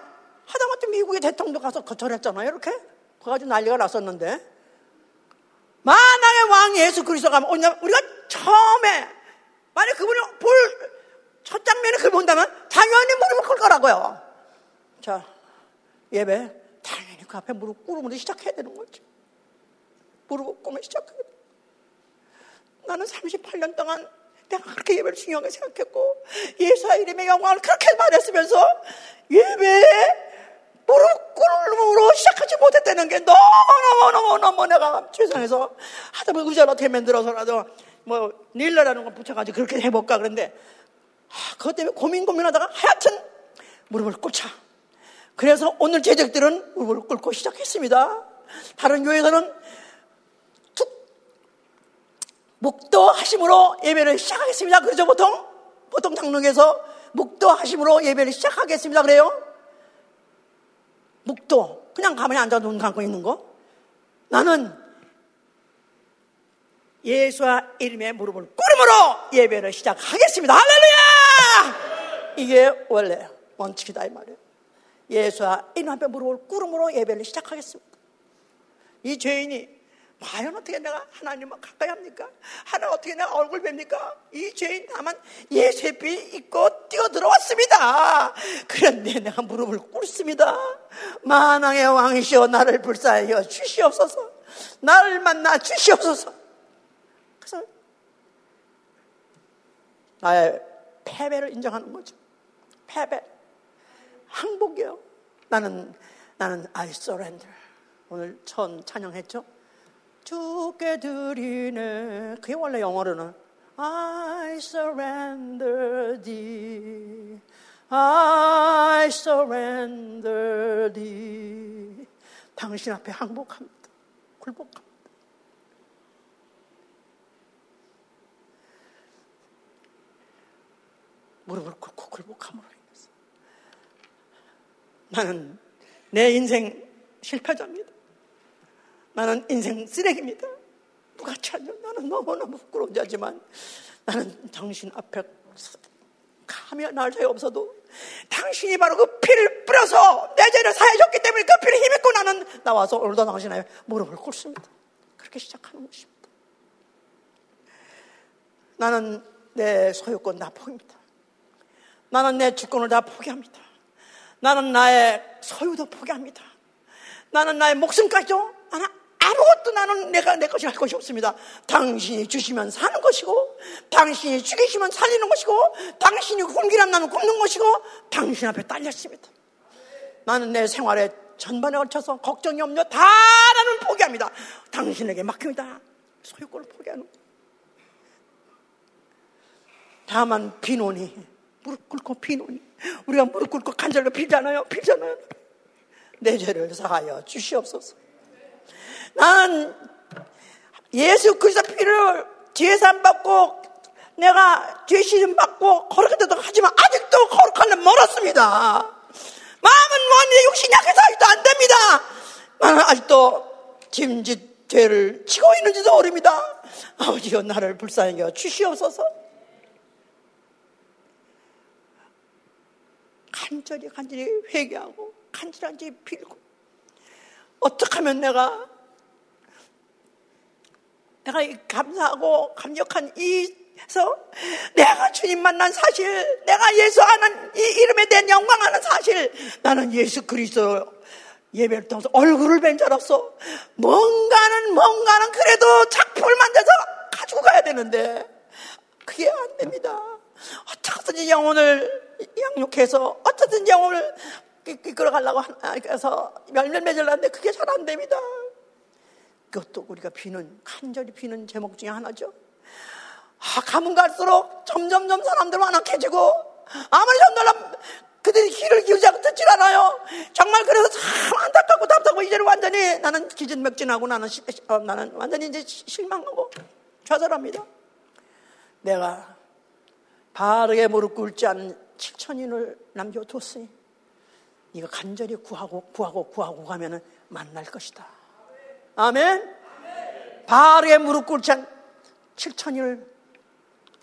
A: 하다못해 미국의 대통령 가서 거절했잖아요 이렇게? 그가지고 난리가 났었는데 만왕의 왕 예수 그리스도가 우리가 처음에 만약 그분이 볼첫 장면에 그걸 본다면 당연히 무릎을 꿇을 거라고요. 자, 예배 당연히 그 앞에 무릎 꿇으면 시작해야 되는 거지. 무릎 꿇으면 시작해야 돼. 나는 38년 동안 내가 그렇게 예배를 중요하게 생각했고 예수의 이름의 영광을 그렇게 말했으면서 예배에 무릎 꿇음으로 시작하지 못했다는 게 너무너무너무너무 내가 죄송해서 하다 보면 의자로 대면 들어서라도 뭐 닐러라는 거 붙여가지고 그렇게 해볼까 그런데 아, 그것 때문에 고민 고민하다가 하여튼 무릎을 꿇자. 그래서 오늘 제적들은 무릎을 꿇고 시작했습니다. 다른 교회에서는 툭 묵도하심으로 예배를 시작하겠습니다. 그러죠 보통 보통 장롱에서 묵도하심으로 예배를 시작하겠습니다. 그래요? 묵도 그냥 가만히 앉아 눈 감고 있는 거 나는 예수와 이름의 무릎을 꿇음으로 예배를 시작하겠습니다. 할렐루야! 이게 원래 원칙이다 이 말이에요. 예수와 이름 앞에 무릎을 꿇음으로 예배를 시작하겠습니다. 이 죄인이 과연 어떻게 내가 하나님을 가까이 합니까? 하나님 어떻게 내가 얼굴 뵙니까? 이 죄인 다만 피 입고 뛰어 들어왔습니다. 그런데 내가 무릎을 꿇습니다. 만왕의 왕이시여 나를 불쌍하여 주시옵소서. 나를 만나 주시옵소서. 그래서 나의 패배를 인정하는 거죠. 패배. 항복이요. 나는, 나는 I surrender. 오늘 처음 찬양했죠? 주께 드리네. 그게 원래 영어로는 I surrender thee. I surrender thee. 당신 앞에 항복합니다. 굴복합니다. 무릎을 꿇고 굴복함으로 인해서 나는 내 인생 실패자입니다. 나는 인생 쓰레기입니다. 누가 찾냐? 나는 너무너무 부끄러운 자지만 나는 당신 앞에 가면 날 사이 없어도 당신이 바로 그 피를 뿌려서 내 죄를 사해줬기 때문에 그 피를 힘입고 나는 나와서 오늘도 당신 앞에 무릎을 꿇습니다. 그렇게 시작하는 것입니다. 나는 내 소유권 다 포기합니다. 나는 내 주권을 다 포기합니다. 나는 나의 소유도 포기합니다. 나는 나의 목숨까지도 나는 아무것도 나는 내가 내 것이 할 것이 없습니다. 당신이 주시면 사는 것이고, 당신이 죽이시면 살리는 것이고, 당신이 굶기란 나는 굶는 것이고, 당신 앞에 딸렸습니다. 나는 내 생활에 전반에 걸쳐서 걱정이 없냐 다 나는 포기합니다. 당신에게 맡깁니다. 소유권을 포기하는 다만 비논이 무릎 꿇고 비논이 우리가 무릎 꿇고 간절히 빌잖아요. 빌잖아요. 내 죄를 사하여 주시옵소서. 난 예수 그리스도 피를 제산 받고 내가 죄시름 받고 거룩하다도 하지만 아직도 거룩하려 멀었습니다. 마음은 원래 육신이 약해서 아직도 안 됩니다. 나는 아직도 짐짓 죄를 치고 있는지도 모릅니다. 아버지여 나를 불쌍히 여 주시옵소서. 간절히 간절히 회개하고 간절히 빌고 어떻게 하면 내가 내가 감사하고 감격한 이서 내가 주님 만난 사실, 내가 예수 하는 이 이름에 대한 영광하는 사실, 나는 예수 그리스도 예배를 통해서 얼굴을 뵌 자로서 뭔가는 뭔가는 그래도 작품을 만들어서 가지고 가야 되는데 그게 안 됩니다. 어떻게든지 영혼을 양육해서 어떻게든지 영혼을 이끌어 가려고 해서 멸멸 맺으려는데 그게 잘 안 됩니다. 그것도 우리가 비는 간절히 비는 제목 중에 하나죠. 아, 가면 갈수록 점점점 사람들 완악해지고 아무리 전달하면 그들이 귀를 기울지 않고 듣질 않아요. 정말 그래서 참 안타깝고 답답하고 이제는 완전히 나는 기진맥진하고 나는 시, 어, 나는 완전히 이제 실망하고 좌절합니다. 내가 바르게 무릎 꿇지 않은 칠천인을 남겨두었으니 네가 간절히 구하고 구하고 구하고 가면은 만날 것이다. 아멘. 바르게 무릎 않은 칠천인을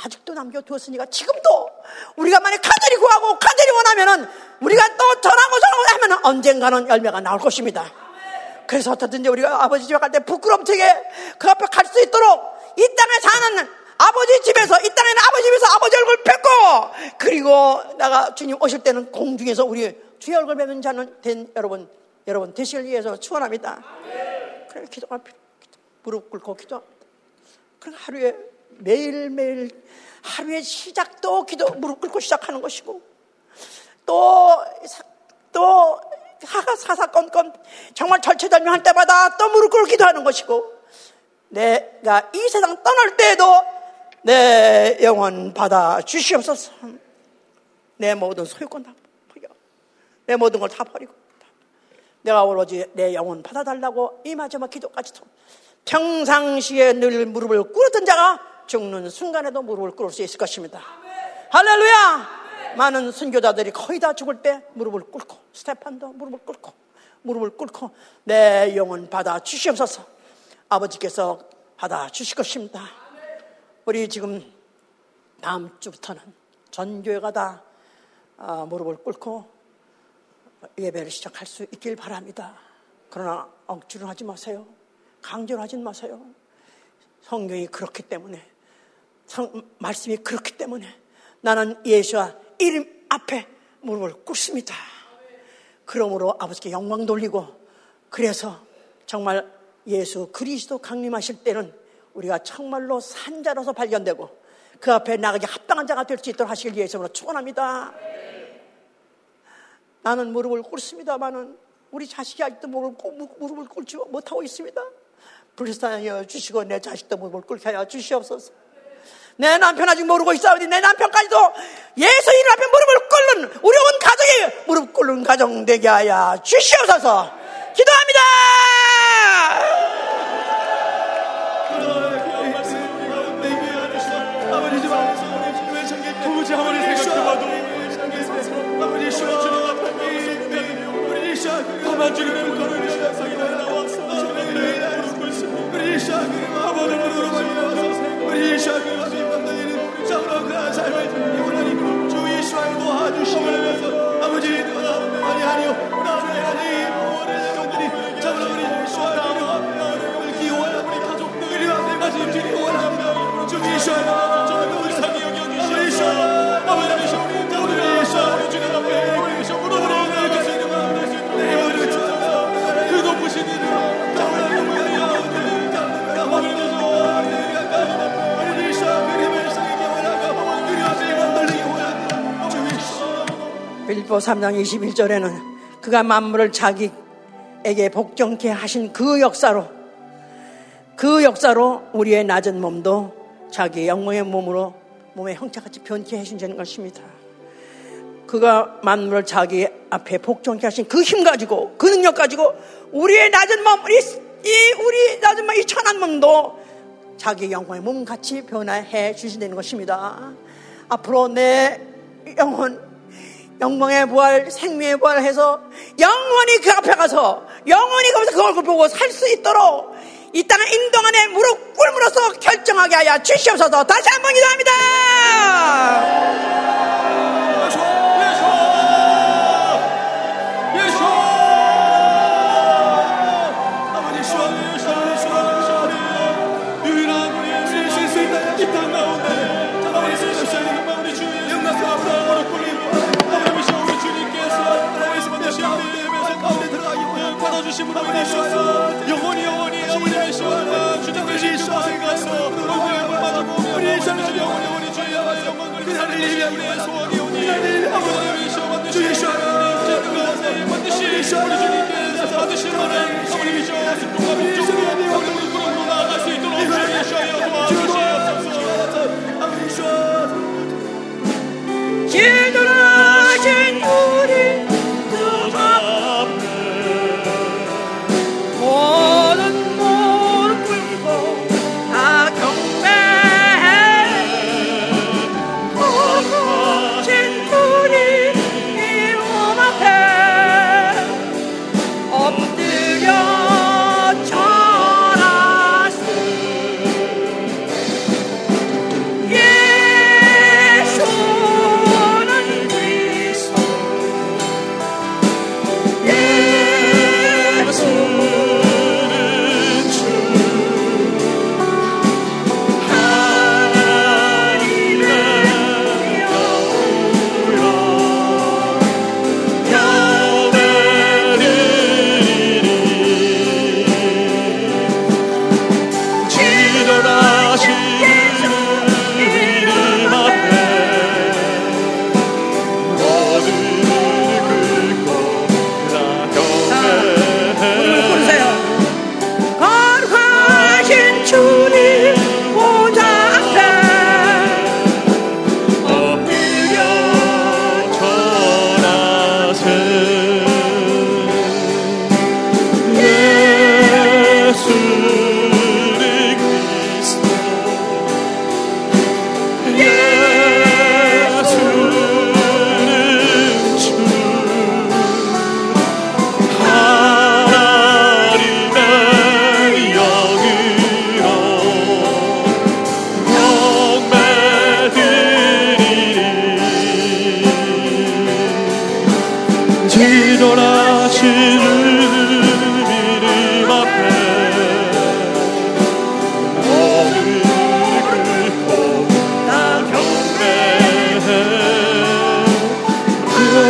A: 아직도 남겨두었으니까 지금도 우리가 만약 간절히 구하고 간절히 원하면은 우리가 또 전하고 전하고 하면은 언젠가는 열매가 나올 것입니다. 그래서 어떻든지 우리가 아버지 집에 갈 때 부끄럼되게 그 앞에 갈 수 있도록 이 땅에 사는 아버지 집에서 이 땅에는 아버지 집에서 아버지 얼굴 뵙고 그리고 내가 주님 오실 때는 공중에서 우리 주의 얼굴 뵙는 자는 된 여러분 여러분 되시길 위해서 축원합니다. 그래 기도가 무릎 꿇고 기도합니다. 그 하루에 매일매일 하루의 시작도 기도 무릎 꿇고 시작하는 것이고 또, 또 사가 사사건건 정말 절체절명할 때마다 또 무릎 꿇고 기도하는 것이고 내가 이 세상 떠날 때에도 내 영혼 받아 주시옵소서. 내 모든 소유권 다 버려. 내 모든 걸 다 버리고 내가 오로지 내 영혼 받아달라고 이 마지막 기도까지 평상시에 늘 무릎을 꿇었던 자가 죽는 순간에도 무릎을 꿇을 수 있을 것입니다. 할렐루야! 많은 선교자들이 거의 다 죽을 때 무릎을 꿇고 스테판도 무릎을 꿇고 무릎을 꿇고 내 영혼 받아 주시옵소서. 아버지께서 받아 주실 것입니다. 우리 지금 다음 주부터는 전 교회가 다 아, 무릎을 꿇고 예배를 시작할 수 있길 바랍니다. 그러나 억지로 하지 마세요. 강제로 하지 마세요. 성경이 그렇기 때문에 성, 말씀이 그렇기 때문에 나는 예수와 이름 앞에 무릎을 꿇습니다. 그러므로 아버지께 영광 돌리고 그래서 정말 예수 그리스도 강림하실 때는 우리가 정말로 산자로서 발견되고 그 앞에 나가기 합당한 자가 될 수 있도록 하시길 위해서 축원합니다. 나는 무릎을 꿇습니다만은 우리 자식이 아직도 무릎을, 꿇지 못하고 있습니다. 불쌍히 여 주시고 내 자식도 무릎을 꿇게 하여 주시옵소서. 내 남편 아직 모르고 있사오니 내 남편까지도 예수 이름 앞에 무릎을 꿇는 우리 온 가정이 무릎 꿇는 가정 되게 하여 주시옵소서 기도합니다
B: 시
A: 빌보 3장 21절에는 그가 만물을 자기에게 복종케 하신 그 역사로 그 역사로 우리의 낮은 몸도 자기 영광의 몸으로 몸의 형체같이 변케 해주신 것입니다. 그가 만물을 자기 앞에 복종케 하신 그 힘 가지고 그 능력 가지고 우리의 낮은 몸, 우리, 이 우리 낮은 몸, 이 천한 몸도 자기 영광의 몸 같이 변화해 주신다는 것입니다. 앞으로 내 영혼 영광의 부활, 생명의 부활 해서 영원히 그 앞에 가서 영원히 거기서 그 얼굴 보고 살 수 있도록 이 땅의 인동안에 무릎 꿇음으로써 결정하게 하여 주시옵소서 다시 한 번 기도합니다.
B: 주심으로 인하셔서 영원히 영원히 아버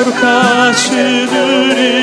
A: 거룩하신 이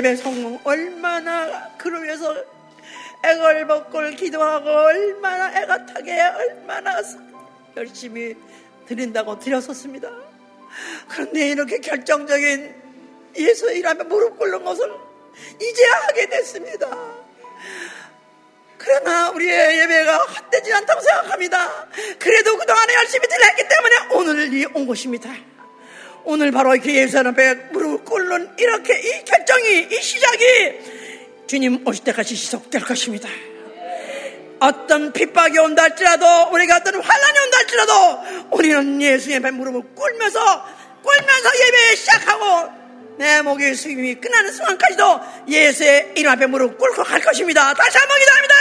B: 예배
A: 성공 얼마나 위해서 애걸 먹고 기도하고 얼마나 애가 타게 얼마나 열심히 드린다고 드렸었습니다. 그런데 이렇게 결정적인 예수 일하며 무릎 꿇는 것을 이제야 하게 됐습니다. 그러나 우리의 예배가 헛되지 않다고 생각합니다. 그래도 그동안에 열심히 드렸기 때문에 오늘 이 온 것입니다. 오늘 바로 이렇게 예수님 앞에 무릎 꿇는 이렇게 이 결정이 이 시작이 주님 오실 때까지 지속될 것입니다. 어떤 핍박이 온다 할지라도 우리가 어떤 환란이 온다 할지라도 우리는 예수님 앞에 무릎을 꿇면서 꿇면서 예배 시작하고 내 목의 수임이 끝나는 순간까지도 예수의 이름 앞에 무릎 꿇고 갈 것입니다. 다시 한번 기도합니다.